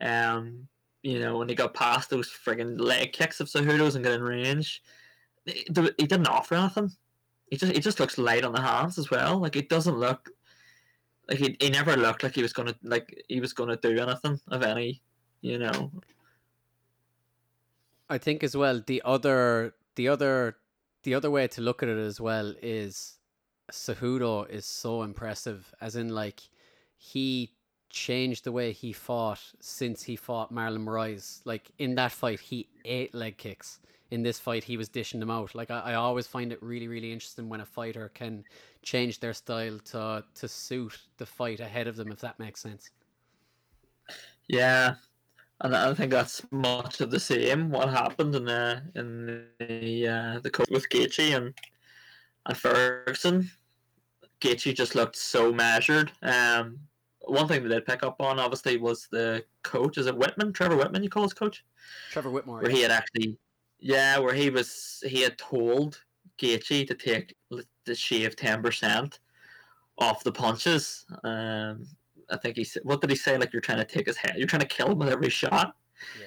um, you know, when he got past those frigging leg kicks of Cejudo's and got in range, he, he didn't offer anything. He just he just looks light on the hands as well. Like it doesn't look like he, he never looked like he was gonna like he was gonna do anything of any, you know. I think as well the other the other the other way to look at it as well is Cejudo is so impressive as in like he changed the way he fought since he fought Marlon Moraes. Like in that fight, he ate leg kicks. In this fight, he was dishing them out. Like I, I always find it really, really interesting when a fighter can change their style to to suit the fight ahead of them, if that makes sense. Yeah, and I think that's much of the same. What happened in the in the uh, the coach with Gaethje and and Ferguson. Gaethje just looked so measured. Um, one thing that they pick up on obviously was the coach. Is it Wittman? Trevor Wittman? You call his coach? Trevor Whitmore. Where he had actually, yeah, where he was he had told Gaethje to take the shave ten percent off the punches. Um, I think he said, what did he say? Like you're trying to take his head, you're trying to kill him with every shot. Yeah.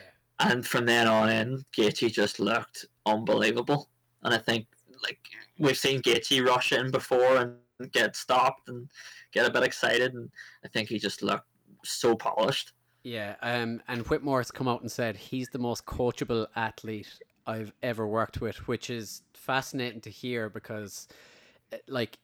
And from then on in, Gaethje just looked unbelievable. And I think like we've seen Gaethje rush in before and get stopped and get a bit excited, and I think he just looked so polished. Yeah, um, and Whitmore's come out and said he's the most coachable athlete I've ever worked with, which is fascinating to hear because, eh, like,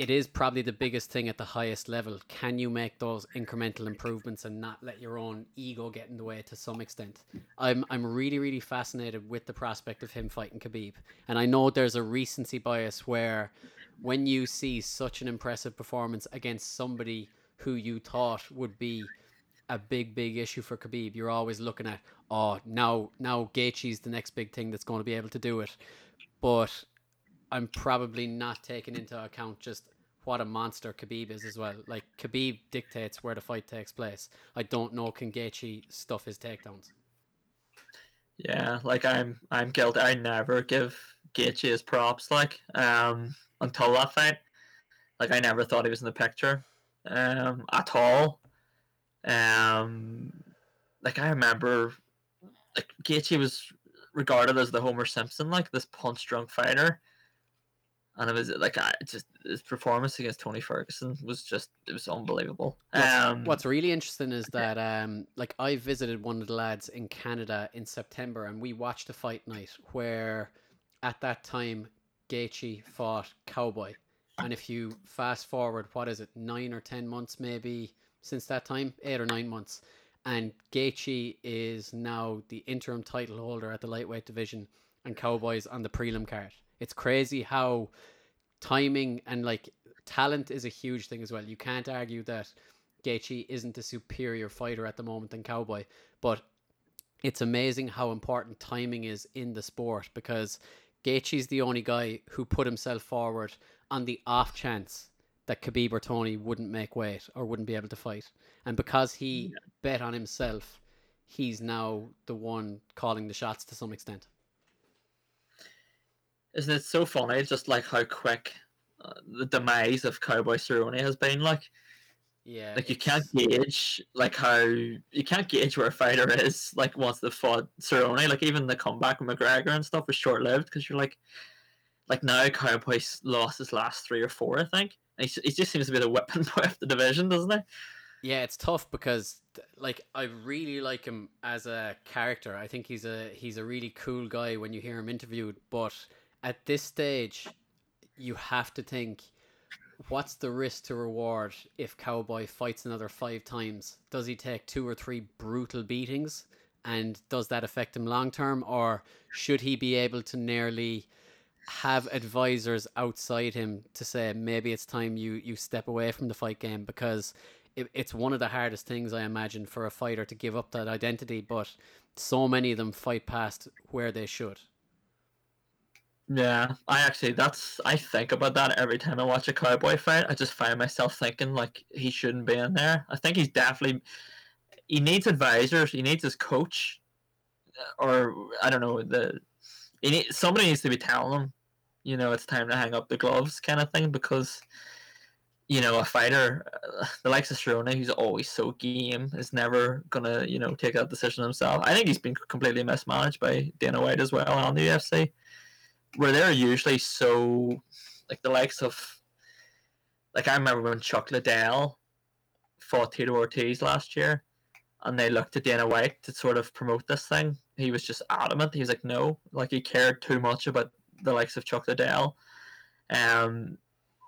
it is probably the biggest thing at the highest level. Can you make those incremental improvements and not let your own ego get in the way to some extent? I'm I'm really really fascinated with the prospect of him fighting Khabib, and I know there's a recency bias where when you see such an impressive performance against somebody who you thought would be a big, big issue for Khabib, you're always looking at, oh, now, now Gaethje's the next big thing that's going to be able to do it. But I'm probably not taking into account just what a monster Khabib is as well. Like Khabib dictates where the fight takes place. I don't know can Gaethje stuff his takedowns. Yeah, like I'm I'm guilty. I never give Gaethje his props like um until that fight. Like I never thought he was in the picture um at all. Um like I remember like Gaethje was regarded as the Homer Simpson, like this punch drunk fighter and it was like I just his performance against Tony Ferguson was just it was unbelievable. What's, um, what's really interesting is that um like I visited one of the lads in Canada in September and we watched a fight night where at that time Gaethje fought Cowboy, and if you fast forward, what is it, nine or ten months maybe since that time, eight or nine months, and Gaethje is now the interim title holder at the lightweight division, and Cowboys on the prelim card. It's crazy how timing and like talent is a huge thing as well. You can't argue that Gaethje isn't a superior fighter at the moment than Cowboy, but it's amazing how important timing is in the sport because Gaethje's the only guy who put himself forward on the off chance that Khabib or Tony wouldn't make weight or wouldn't be able to fight, and because he yeah. bet on himself, he's now the one calling the shots to some extent isn't it so funny just like how quick uh, the demise of Cowboy Cerrone has been like yeah like you can't gauge like how you can't gauge where a fighter is like once they fought Cerrone. Like even the comeback with McGregor and stuff was short lived because you're like like now Cowboy's lost his last three or four I think. He, he just seems to be the weapon boy of the division doesn't he? Yeah, it's tough because like I really like him as a character. I think he's a he's a really cool guy when you hear him interviewed, but at this stage you have to think what's the risk to reward if Cowboy fights another 5 times? Does he take two or three brutal beatings and does that affect him long term or should he be able to nearly have advisors outside him to say maybe it's time you you step away from the fight game because it, it's one of the hardest things I imagine for a fighter to give up that identity, but so many of them fight past where they should. Yeah, I actually that's I think about that every time I watch a cowboy fight. I just find myself thinking like he shouldn't be in there. I think he's definitely he needs advisors. He needs his coach, or I don't know the. He need, somebody needs to be telling him, you know, it's time to hang up the gloves, kind of thing, because you know, a fighter, uh, the likes of Cerrone, who's always so game, is never gonna, you know, take that decision himself. I think he's been completely mismanaged by Dana White as well on the UFC, where they're usually so, like the likes of, like I remember when Chuck Liddell fought Tito Ortiz last year, and they looked at Dana White to sort of promote this thing. He was just adamant. He was like, no, like he cared too much about the likes of Chuck Liddell. Um,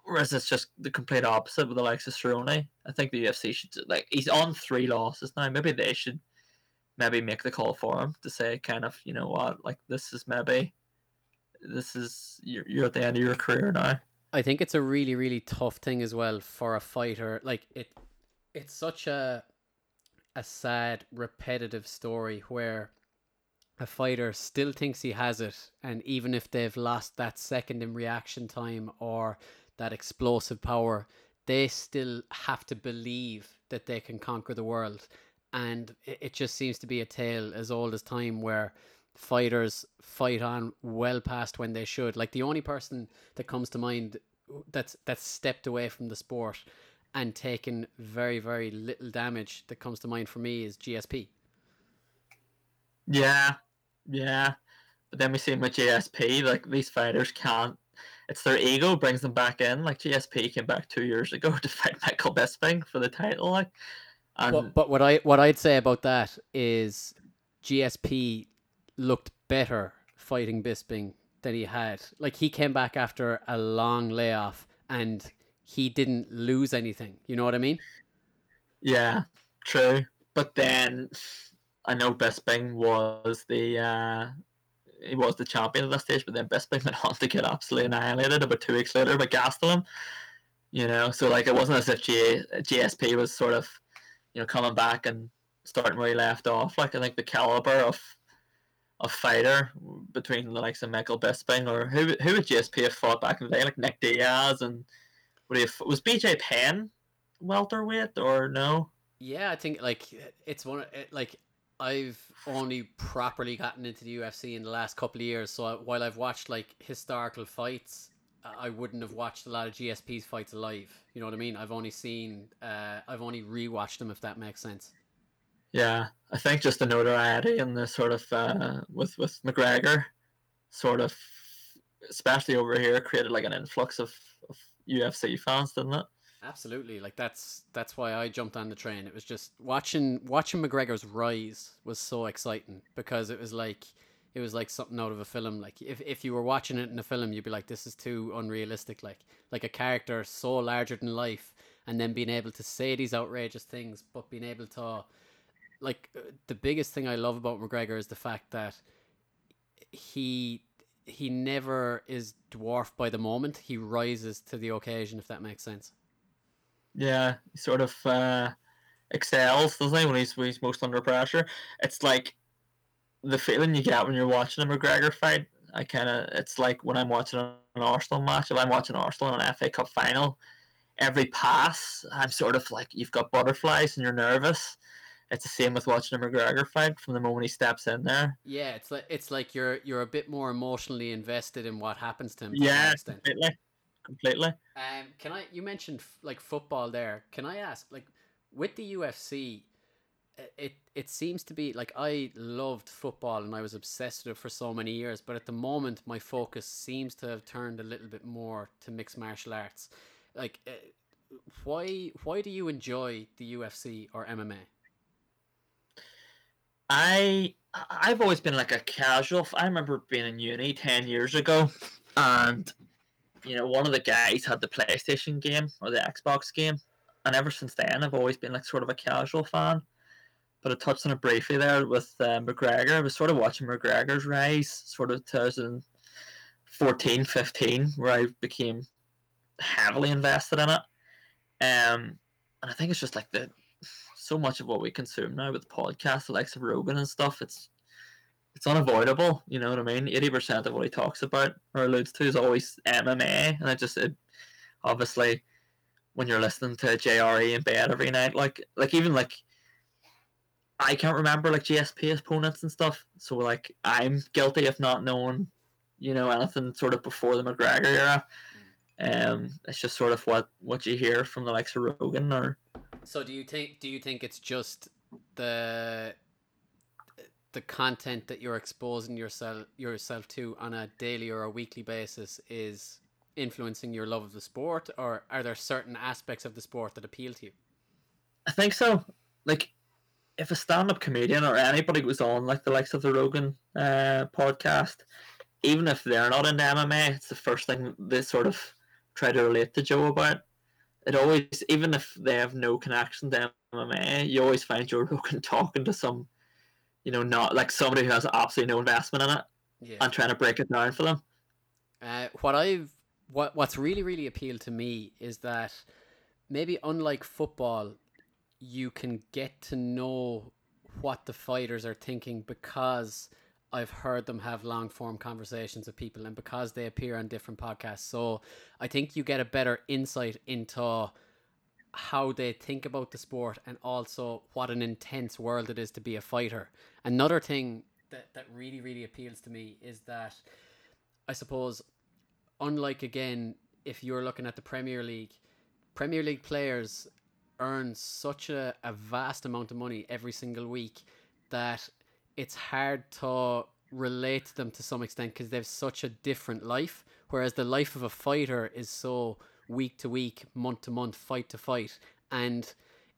Whereas it's just the complete opposite with the likes of Cerrone. I think the UFC should like he's on three losses now. Maybe they should maybe make the call for him to say kind of you know what like this is maybe this is you're, you're at the end of your career now. I think it's a really really tough thing as well for a fighter. Like it, it's such a a sad repetitive story where a fighter still thinks he has it and even if they've lost that second in reaction time or that explosive power, they still have to believe that they can conquer the world. And it, just seems to be a tale as old as time where fighters fight on well past when they should. Like the only person that comes to mind that's that's stepped away from the sport and taken very very little damage that comes to mind for me is GSP. Yeah, yeah. But then we see with GSP, like these fighters can't it's their ego brings them back in. Like GSP came back two years ago to fight Michael Bisping for the title. Like, and but, but what I what I'd say about that is GSP looked better fighting Bisping than he had. Like he came back after a long layoff and he didn't lose anything. You know what I mean? Yeah, true. But then I know Bisping was the uh, he was the champion at that stage, but then Bisping went on to get absolutely annihilated about two weeks later by Gastelum. You know, so like it wasn't as if G- GSP was sort of, you know, coming back and starting where he left off. Like I think the caliber of of fighter between the likes of Michael Bisping or who who would GSP have fought back in the day, like Nick Diaz and what have, was BJ Penn welterweight or no? Yeah, I think like it's one it, like I've only properly gotten into the UFC in the last couple of years. So while I've watched like historical fights, I wouldn't have watched a lot of GSP's fights live. You know what I mean? I've only seen, uh, I've only rewatched them if that makes sense. Yeah, I think just the notoriety and the sort of uh, with with McGregor, sort of, especially over here, created like an influx of, of UFC fans, didn't it? Absolutely, like that's that's why I jumped on the train. It was just watching watching McGregor's rise was so exciting because it was like it was like something out of a film. Like if, if you were watching it in a film, you'd be like, "This is too unrealistic." Like like a character so larger than life, and then being able to say these outrageous things, but being able to like the biggest thing I love about McGregor is the fact that he he never is dwarfed by the moment. He rises to the occasion, if that makes sense. Yeah, he sort of uh, excels, doesn't he, when he's, when he's most under pressure? It's like the feeling you get when you're watching a McGregor fight. I kind of, it's like when I'm watching an Arsenal match. If I'm watching Arsenal in an FA Cup final, every pass, I'm sort of like, you've got butterflies and you're nervous. It's the same with watching a McGregor fight from the moment he steps in there. Yeah, it's like it's like you're you're a bit more emotionally invested in what happens to him. Yeah, completely completely. Um, can I? You mentioned like football there. Can I ask, like, with the UFC, it it seems to be like I loved football and I was obsessed with it for so many years, but at the moment my focus seems to have turned a little bit more to mixed martial arts. Like, uh, why why do you enjoy the UFC or MMA? I I've always been like a casual. I remember being in uni ten years ago, and you know one of the guys had the PlayStation game or the Xbox game, and ever since then I've always been like sort of a casual fan. But I touched on it briefly there with uh, McGregor. I was sort of watching McGregor's rise, sort of 2014, 15, where I became heavily invested in it. Um, and I think it's just like the so much of what we consume now with podcasts, the likes of Rogan and stuff. It's it's unavoidable. You know what I mean? Eighty percent of what he talks about or alludes to is always MMA, and I just it, obviously when you're listening to JRE in bed every night, like like even like I can't remember like GSP opponents and stuff. So like I'm guilty of not knowing, you know, anything sort of before the McGregor era. Um, it's just sort of what what you hear from the likes of Rogan or. So do you think do you think it's just the the content that you're exposing yourself yourself to on a daily or a weekly basis is influencing your love of the sport, or are there certain aspects of the sport that appeal to you? I think so. Like, if a stand-up comedian or anybody goes on like the likes of the Rogan uh, podcast, even if they're not into MMA, it's the first thing they sort of try to relate to Joe about. It always, even if they have no connection to MMA, you always find Joe Rogan talking to some, you know, not like somebody who has absolutely no investment in it, yeah. and trying to break it down for them. Uh, what I've what what's really really appealed to me is that maybe unlike football, you can get to know what the fighters are thinking because I've heard them have long form conversations with people and because they appear on different podcasts. So I think you get a better insight into how they think about the sport and also what an intense world it is to be a fighter. Another thing that, that really, really appeals to me is that I suppose, unlike again, if you're looking at the Premier League, Premier League players earn such a, a vast amount of money every single week that it's hard to relate to them to some extent because they have such a different life. Whereas the life of a fighter is so week to week, month to month, fight to fight. And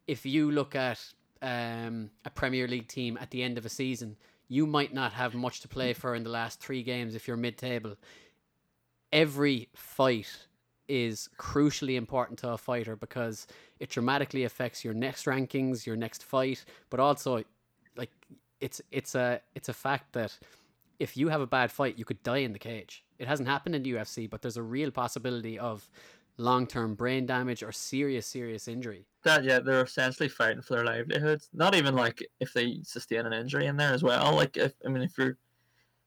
if you look at um, a Premier League team at the end of a season, you might not have much to play for in the last three games if you're mid table. Every fight is crucially important to a fighter because it dramatically affects your next rankings, your next fight, but also like it's it's a it's a fact that if you have a bad fight, you could die in the cage. It hasn't happened in the UFC, but there's a real possibility of long term brain damage or serious, serious injury. That yeah, they're essentially fighting for their livelihoods. Not even like if they sustain an injury in there as well. Like if I mean if you're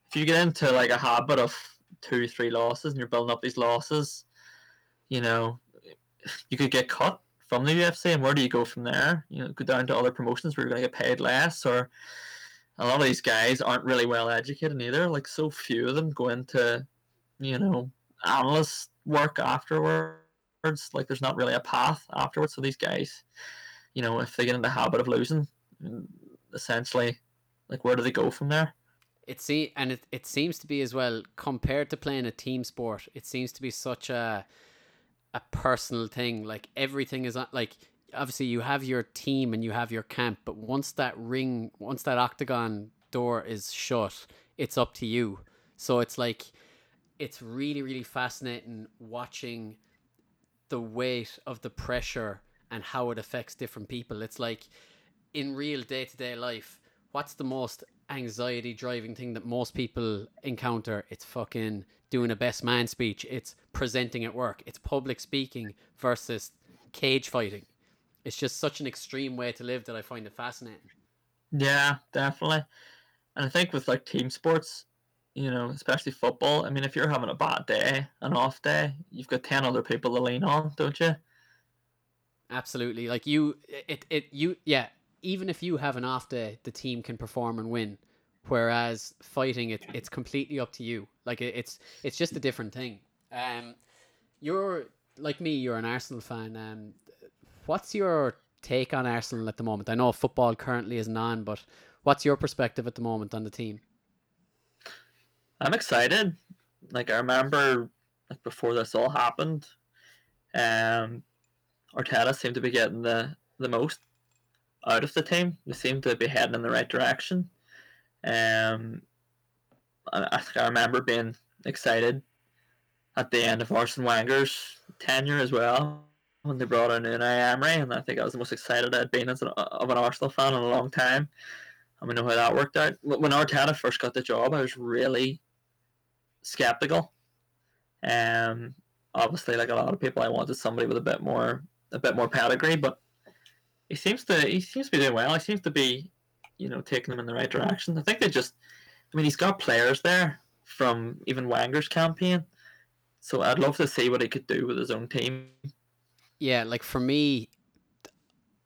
if you get into like a habit of two, three losses and you're building up these losses, you know, you could get cut from the UFC and where do you go from there? You know, go down to other promotions where you're gonna get paid less or a lot of these guys aren't really well educated either. Like so few of them go into, you know, analyst work afterwards. Like there's not really a path afterwards. So these guys, you know, if they get in the habit of losing, essentially, like where do they go from there? It see, and it, it seems to be as well compared to playing a team sport. It seems to be such a a personal thing. Like everything is like obviously you have your team and you have your camp, but once that ring, once that octagon door is shut, it's up to you. So it's like it's really really fascinating watching the weight of the pressure and how it affects different people. It's like in real day to day life, what's the most anxiety driving thing that most people encounter? It's fucking doing a best man speech, it's presenting at work, it's public speaking versus cage fighting it's just such an extreme way to live that I find it fascinating. Yeah, definitely. And I think with like team sports, you know, especially football, I mean, if you're having a bad day, an off day, you've got 10 other people to lean on, don't you? Absolutely. Like you, it, it, you, yeah, even if you have an off day, the team can perform and win. Whereas fighting, it, it's completely up to you. Like it, it's, it's just a different thing. Um, you're like me, you're an Arsenal fan. Um, what's your take on Arsenal at the moment? I know football currently isn't on, but what's your perspective at the moment on the team? I'm excited. Like I remember, like before this all happened, um, Arteta seemed to be getting the the most out of the team. They seemed to be heading in the right direction. Um, I, I remember being excited at the end of Arsene Wenger's tenure as well when they brought in Unai Emery, and I think I was the most excited I'd been as an, of an Arsenal fan in a long time. And we know how that worked out. When Arteta first got the job, I was really skeptical. Um, obviously, like a lot of people, I wanted somebody with a bit more, a bit more pedigree. But he seems to, he seems to be doing well. He seems to be, you know, taking them in the right direction. I think they just, I mean, he's got players there from even Wenger's campaign. So I'd love to see what he could do with his own team. Yeah, like for me,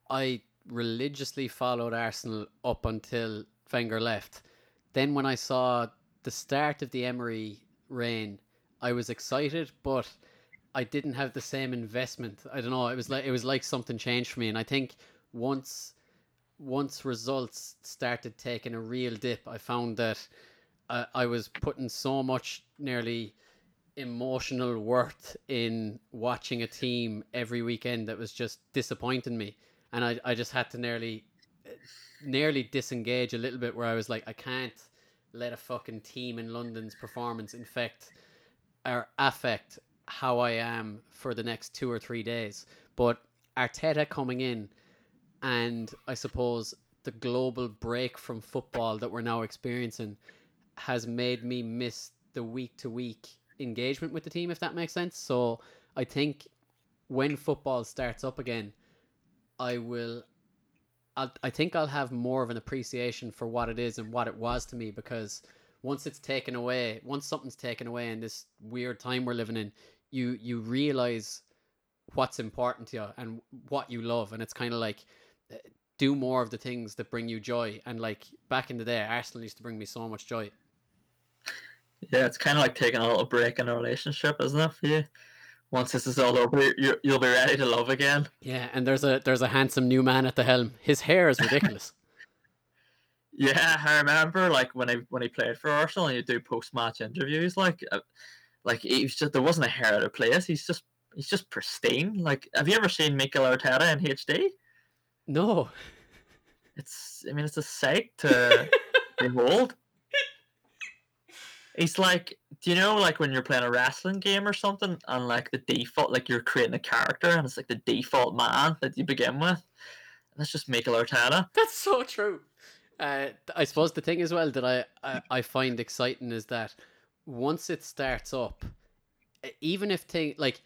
I religiously followed Arsenal up until Wenger left. Then when I saw the start of the Emery reign, I was excited, but I didn't have the same investment. I don't know. It was like it was like something changed for me, and I think once once results started taking a real dip, I found that I, I was putting so much nearly emotional worth in watching a team every weekend that was just disappointing me. And I, I just had to nearly nearly disengage a little bit where I was like I can't let a fucking team in London's performance infect or affect how I am for the next two or three days. But Arteta coming in and I suppose the global break from football that we're now experiencing has made me miss the week to week engagement with the team, if that makes sense. So I think when football starts up again, I will. I'll, I think I'll have more of an appreciation for what it is and what it was to me because once it's taken away, once something's taken away in this weird time we're living in, you you realize what's important to you and what you love, and it's kind of like uh, do more of the things that bring you joy. And like back in the day, Arsenal used to bring me so much joy. Yeah, it's kind of like taking a little break in a relationship, isn't it? For you, once this is all over, you you'll be ready to love again. Yeah, and there's a there's a handsome new man at the helm. His hair is ridiculous. yeah, I remember like when he when he played for Arsenal, and you do post match interviews, like uh, like he's just there wasn't a hair out of place. He's just he's just pristine. Like, have you ever seen Mikel Arteta in HD? No. It's I mean it's a sight to behold. He's like, do you know, like when you're playing a wrestling game or something, and like the default, like you're creating a character, and it's like the default man that you begin with. That's just Mikel Arteta. That's so true. Uh, I suppose the thing as well that I, I, I find exciting is that once it starts up, even if thing like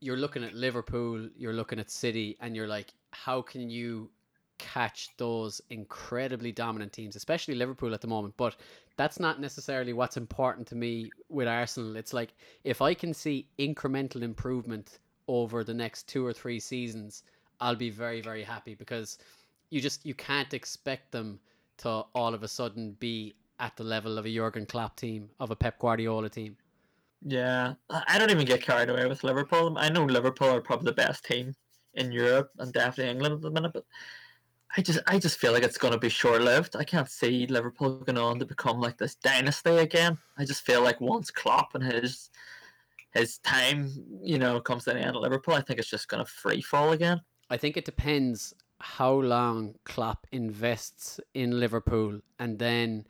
you're looking at Liverpool, you're looking at City, and you're like, how can you catch those incredibly dominant teams, especially Liverpool at the moment. But that's not necessarily what's important to me with Arsenal. It's like if I can see incremental improvement over the next two or three seasons, I'll be very, very happy because you just you can't expect them to all of a sudden be at the level of a Jurgen Klopp team, of a Pep Guardiola team. Yeah, I don't even get carried away with Liverpool. I know Liverpool are probably the best team in Europe and definitely England at the minute, but I just I just feel like it's going to be short lived. I can't see Liverpool going on to become like this dynasty again. I just feel like once Klopp and his his time, you know, comes to the end at Liverpool, I think it's just going to free fall again. I think it depends how long Klopp invests in Liverpool, and then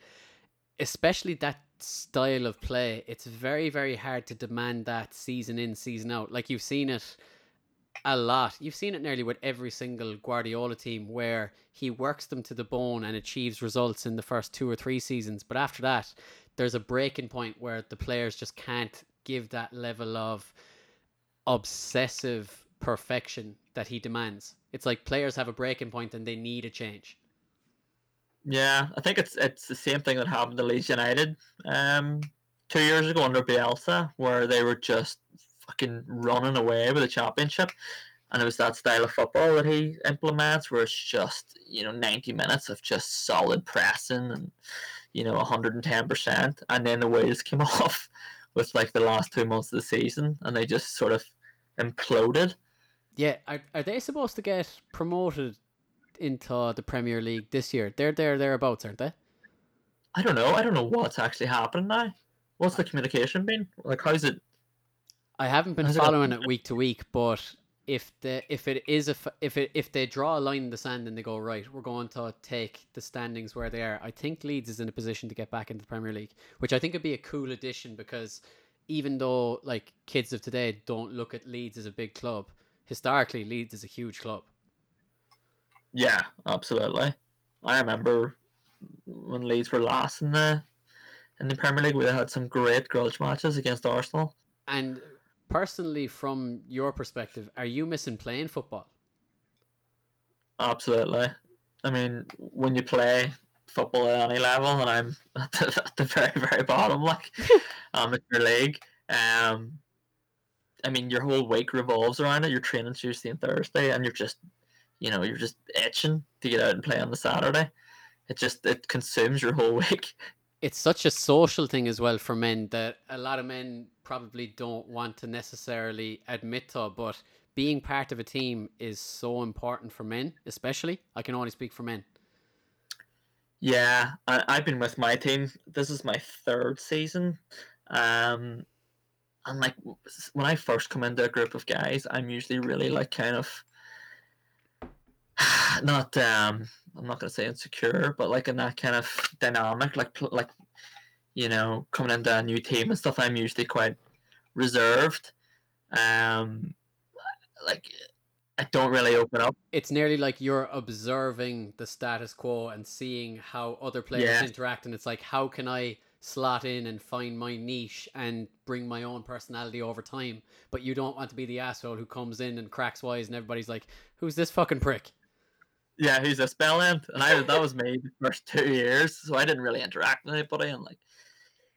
especially that style of play. It's very very hard to demand that season in season out. Like you've seen it a lot. You've seen it nearly with every single Guardiola team where he works them to the bone and achieves results in the first two or three seasons. But after that, there's a breaking point where the players just can't give that level of obsessive perfection that he demands. It's like players have a breaking point and they need a change. Yeah, I think it's it's the same thing that happened to Leeds United um, two years ago under Bielsa, where they were just fucking running away with the championship. And it was that style of football that he implements where it's just, you know, 90 minutes of just solid pressing and, you know, 110%. And then the wheels came off with like the last two months of the season and they just sort of imploded. Yeah. Are, are they supposed to get promoted into the Premier League this year? They're there, thereabouts, aren't they? I don't know. I don't know what's actually happening now. What's the communication been? Like, how's it I haven't been following it week to week, but if the if it is a f- if it if they draw a line in the sand and they go right, we're going to take the standings where they are. I think Leeds is in a position to get back into the Premier League, which I think would be a cool addition because even though like kids of today don't look at Leeds as a big club, historically Leeds is a huge club. Yeah, absolutely. I remember when Leeds were last in the in the Premier League, we had some great grudge matches against Arsenal. And personally, from your perspective, are you missing playing football? Absolutely. I mean, when you play football at any level, and I'm at the, at the very, very bottom, like um, your league, um, I mean, your whole week revolves around it. You're training Tuesday and Thursday, and you're just, you know, you're just itching to get out and play on the Saturday. It just it consumes your whole week. It's such a social thing as well for men that a lot of men probably don't want to necessarily admit to, but being part of a team is so important for men, especially. I can only speak for men. Yeah, I, I've been with my team. This is my third season. Um, and like when I first come into a group of guys, I'm usually really like kind of not um I'm not gonna say insecure, but like in that kind of dynamic, like like you know coming into a new team and stuff. I'm usually quite reserved. Um, like I don't really open up. It's nearly like you're observing the status quo and seeing how other players yeah. interact, and it's like how can I slot in and find my niche and bring my own personality over time. But you don't want to be the asshole who comes in and cracks wise, and everybody's like, "Who's this fucking prick?" Yeah, he's a spell end, and I that was me the first two years, so I didn't really interact with anybody, and like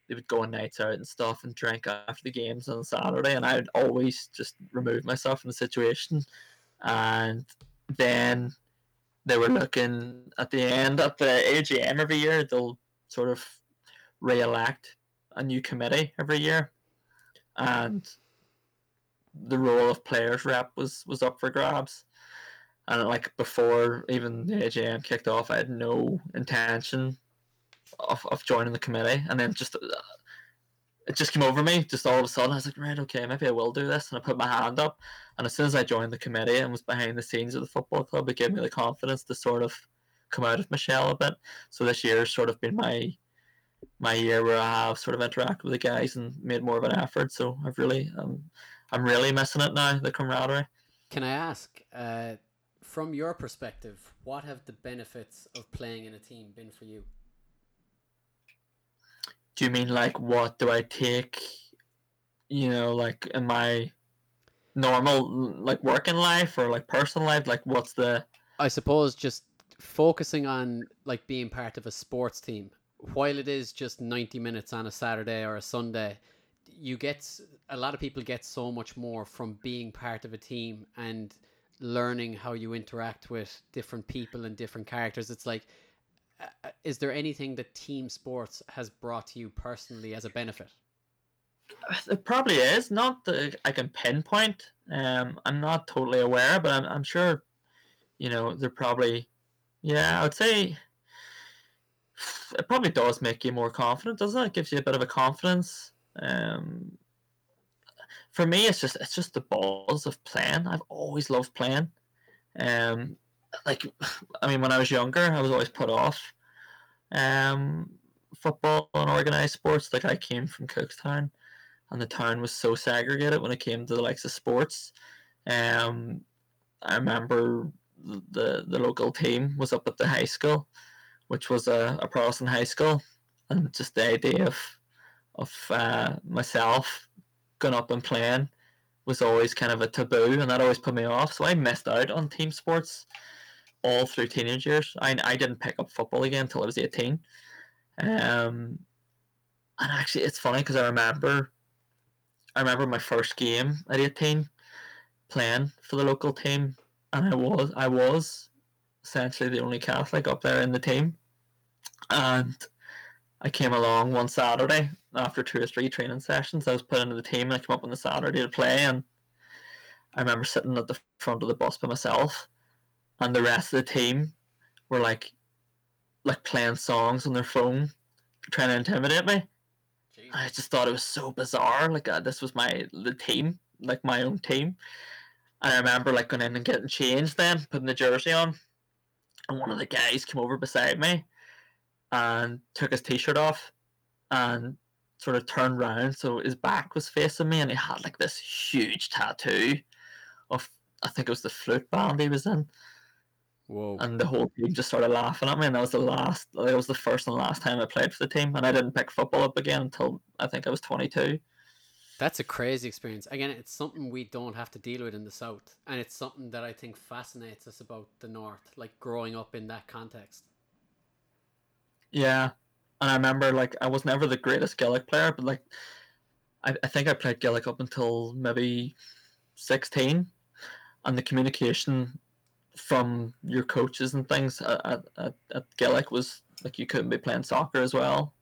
they would go on nights out and stuff and drink after the games on Saturday, and I'd always just remove myself from the situation, and then they were looking at the end at the AGM every year. They'll sort of re-elect a new committee every year, and the role of players rep was was up for grabs. And like before even the AGM kicked off, I had no intention of, of joining the committee, and then just uh, it just came over me. Just all of a sudden, I was like, right, okay, maybe I will do this, and I put my hand up. And as soon as I joined the committee and was behind the scenes of the football club, it gave me the confidence to sort of come out of Michelle a bit. So this year has sort of been my my year where I have sort of interacted with the guys and made more of an effort. So I've really, um, I'm really missing it now, the camaraderie. Can I ask, uh, from your perspective, what have the benefits of playing in a team been for you? Do you mean like what do I take, you know, like in my normal like working life or like personal life? Like what's the? I suppose just focusing on like being part of a sports team while it is just 90 minutes on a Saturday or a Sunday, you get a lot of people get so much more from being part of a team and learning how you interact with different people and different characters. It's like, uh, is there anything that team sports has brought to you personally as a benefit? It probably is. Not that I can pinpoint. Um, I'm not totally aware, but I'm, I'm sure, you know, they're probably, yeah, I would say it probably does make you more confident, doesn't it? It gives you a bit of a confidence. Um, for me, it's just it's just the balls of playing. I've always loved playing. Um, like, I mean, when I was younger, I was always put off um, football and organized sports. Like, I came from Cookstown, and the town was so segregated when it came to the likes of sports. Um, I remember the the local team was up at the high school, which was a, a Protestant high school, and just the idea of of uh, myself going up and playing was always kind of a taboo, and that always put me off. So I missed out on team sports all through teenage years. I, I didn't pick up football again until I was 18. Um, and actually, it's funny because I remember, I remember my first game at 18 playing for the local team, and I was I was essentially the only Catholic up there in the team. And I came along one Saturday after two or three training sessions. I was put into the team and I came up on the Saturday to play. And I remember sitting at the front of the bus by myself, and the rest of the team were like, like playing songs on their phone, trying to intimidate me. I just thought it was so bizarre. Like uh, this was my the team, like my own team, And I remember like going in and getting changed then, putting the jersey on. And one of the guys came over beside me and took his t shirt off and sort of turned round so his back was facing me and he had like this huge tattoo of I think it was the flute band he was in. Whoa. And the whole team just started laughing at me and that was the last that was the first and last time I played for the team and I didn't pick football up again until I think I was twenty two. That's a crazy experience. Again, it's something we don't have to deal with in the South. And it's something that I think fascinates us about the North, like growing up in that context. Yeah. And I remember like I was never the greatest Gaelic player, but like I, I think I played Gaelic up until maybe sixteen. And the communication from your coaches and things at, at, at Gaelic was like you couldn't be playing soccer as well.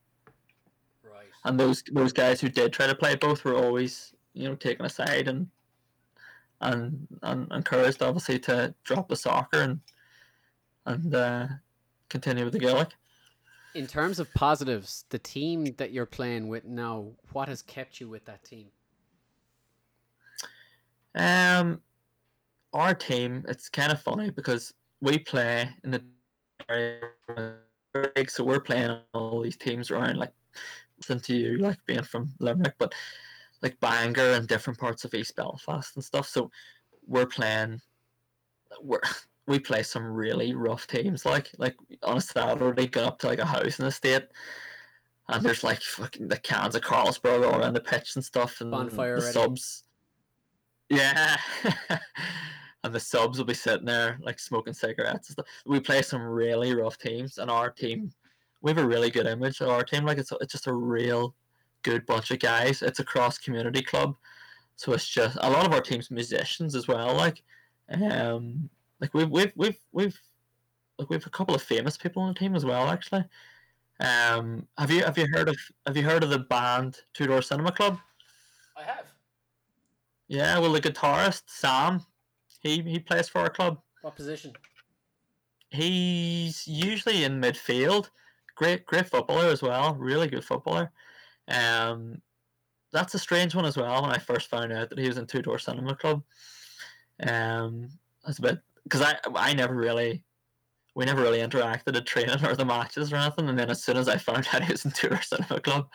Right. And those those guys who did try to play both were always, you know, taken aside and and and encouraged obviously to drop the soccer and and uh, continue with the Gaelic. In terms of positives, the team that you're playing with now, what has kept you with that team? Um, our team, it's kind of funny because we play in the league, so we're playing all these teams around like listen to you, like being from Limerick, but like Bangor and different parts of East Belfast and stuff. So we're playing, we're we play some really rough teams. Like like on a Saturday, going up to like a house in the state, and there's like fucking the cans of Carlsberg all around the pitch and stuff, and Bonfire the subs. Yeah. and the subs will be sitting there like smoking cigarettes and stuff. We play some really rough teams, and our team, we have a really good image of our team. Like it's it's just a real good bunch of guys. It's a cross community club, so it's just a lot of our team's musicians as well. Like, um, like we've we've we've we've like we've a couple of famous people on the team as well. Actually, um, have you have you heard of have you heard of the band Two Door Cinema Club? I have. Yeah, well, the guitarist Sam, he he plays for our club. What position? He's usually in midfield. Great, great footballer as well. Really good footballer. Um, that's a strange one as well. When I first found out that he was in Two Door Cinema Club, um, that's a bit because I I never really we never really interacted at training or the matches or anything. And then as soon as I found out he was in Two Door Cinema Club,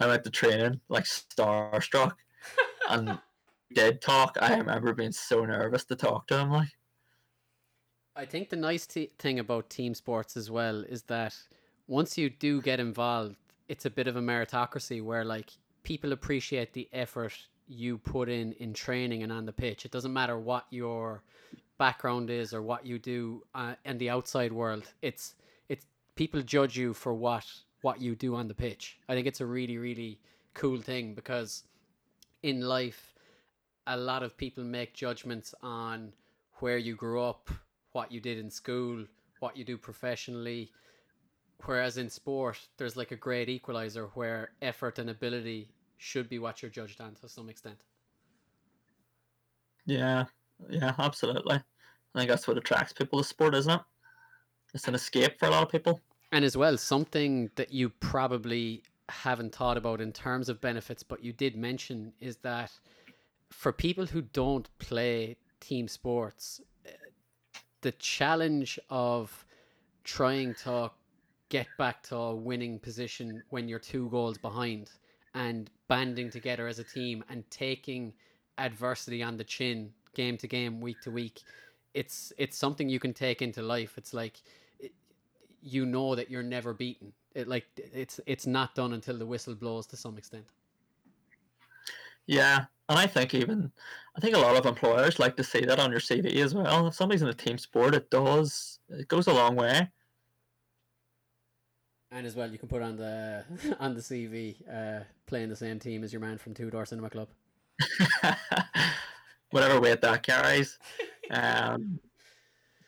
I went to training like starstruck and did talk. I remember being so nervous to talk to him. Like, I think the nice t- thing about team sports as well is that once you do get involved, it's a bit of a meritocracy where like people appreciate the effort you put in in training and on the pitch. It doesn't matter what your background is or what you do uh, in the outside world. It's it's people judge you for what what you do on the pitch. I think it's a really really cool thing because in life a lot of people make judgments on where you grew up, what you did in school, what you do professionally. Whereas in sport, there's like a great equalizer where effort and ability should be what you're judged on to some extent. yeah, yeah, absolutely. I think that's what attracts people to sport, isn't it? It's an escape for a lot of people. And as well, something that you probably haven't thought about in terms of benefits, but you did mention is that for people who don't play team sports, eh, the challenge of trying to get back to a winning position when you're two goals behind and banding together as a team and taking adversity on the chin game to game week to week it's it's something you can take into life. It's like it, you know that you're never beaten. It like it's it's not done until the whistle blows to some extent. Yeah, and I think even I think a lot of employers like to see that on your CV as well. If somebody's in a team sport, it does it goes a long way. and as well you can put on the on the cv uh playing the same team as your man from two door cinema club Whatever weight that carries. Um,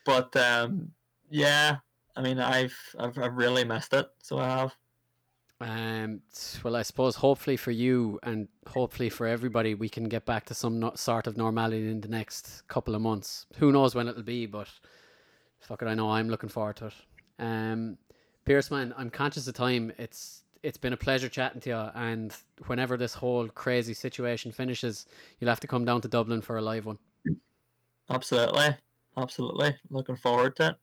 but um, yeah, I mean, I've, I've I've really missed it. So I have. Um, well, I suppose hopefully for you and hopefully for everybody, we can get back to some no- sort of normality in the next couple of months. Who knows when it'll be, but fuck it, I know I'm looking forward to it. Um, Pearce, man, I'm conscious of time. It's it's been a pleasure chatting to you, and whenever this whole crazy situation finishes, you'll have to come down to Dublin for a live one. absolutely, absolutely. Looking forward to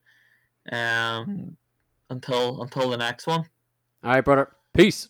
it. Um, until until the next one. All right, brother. Peace.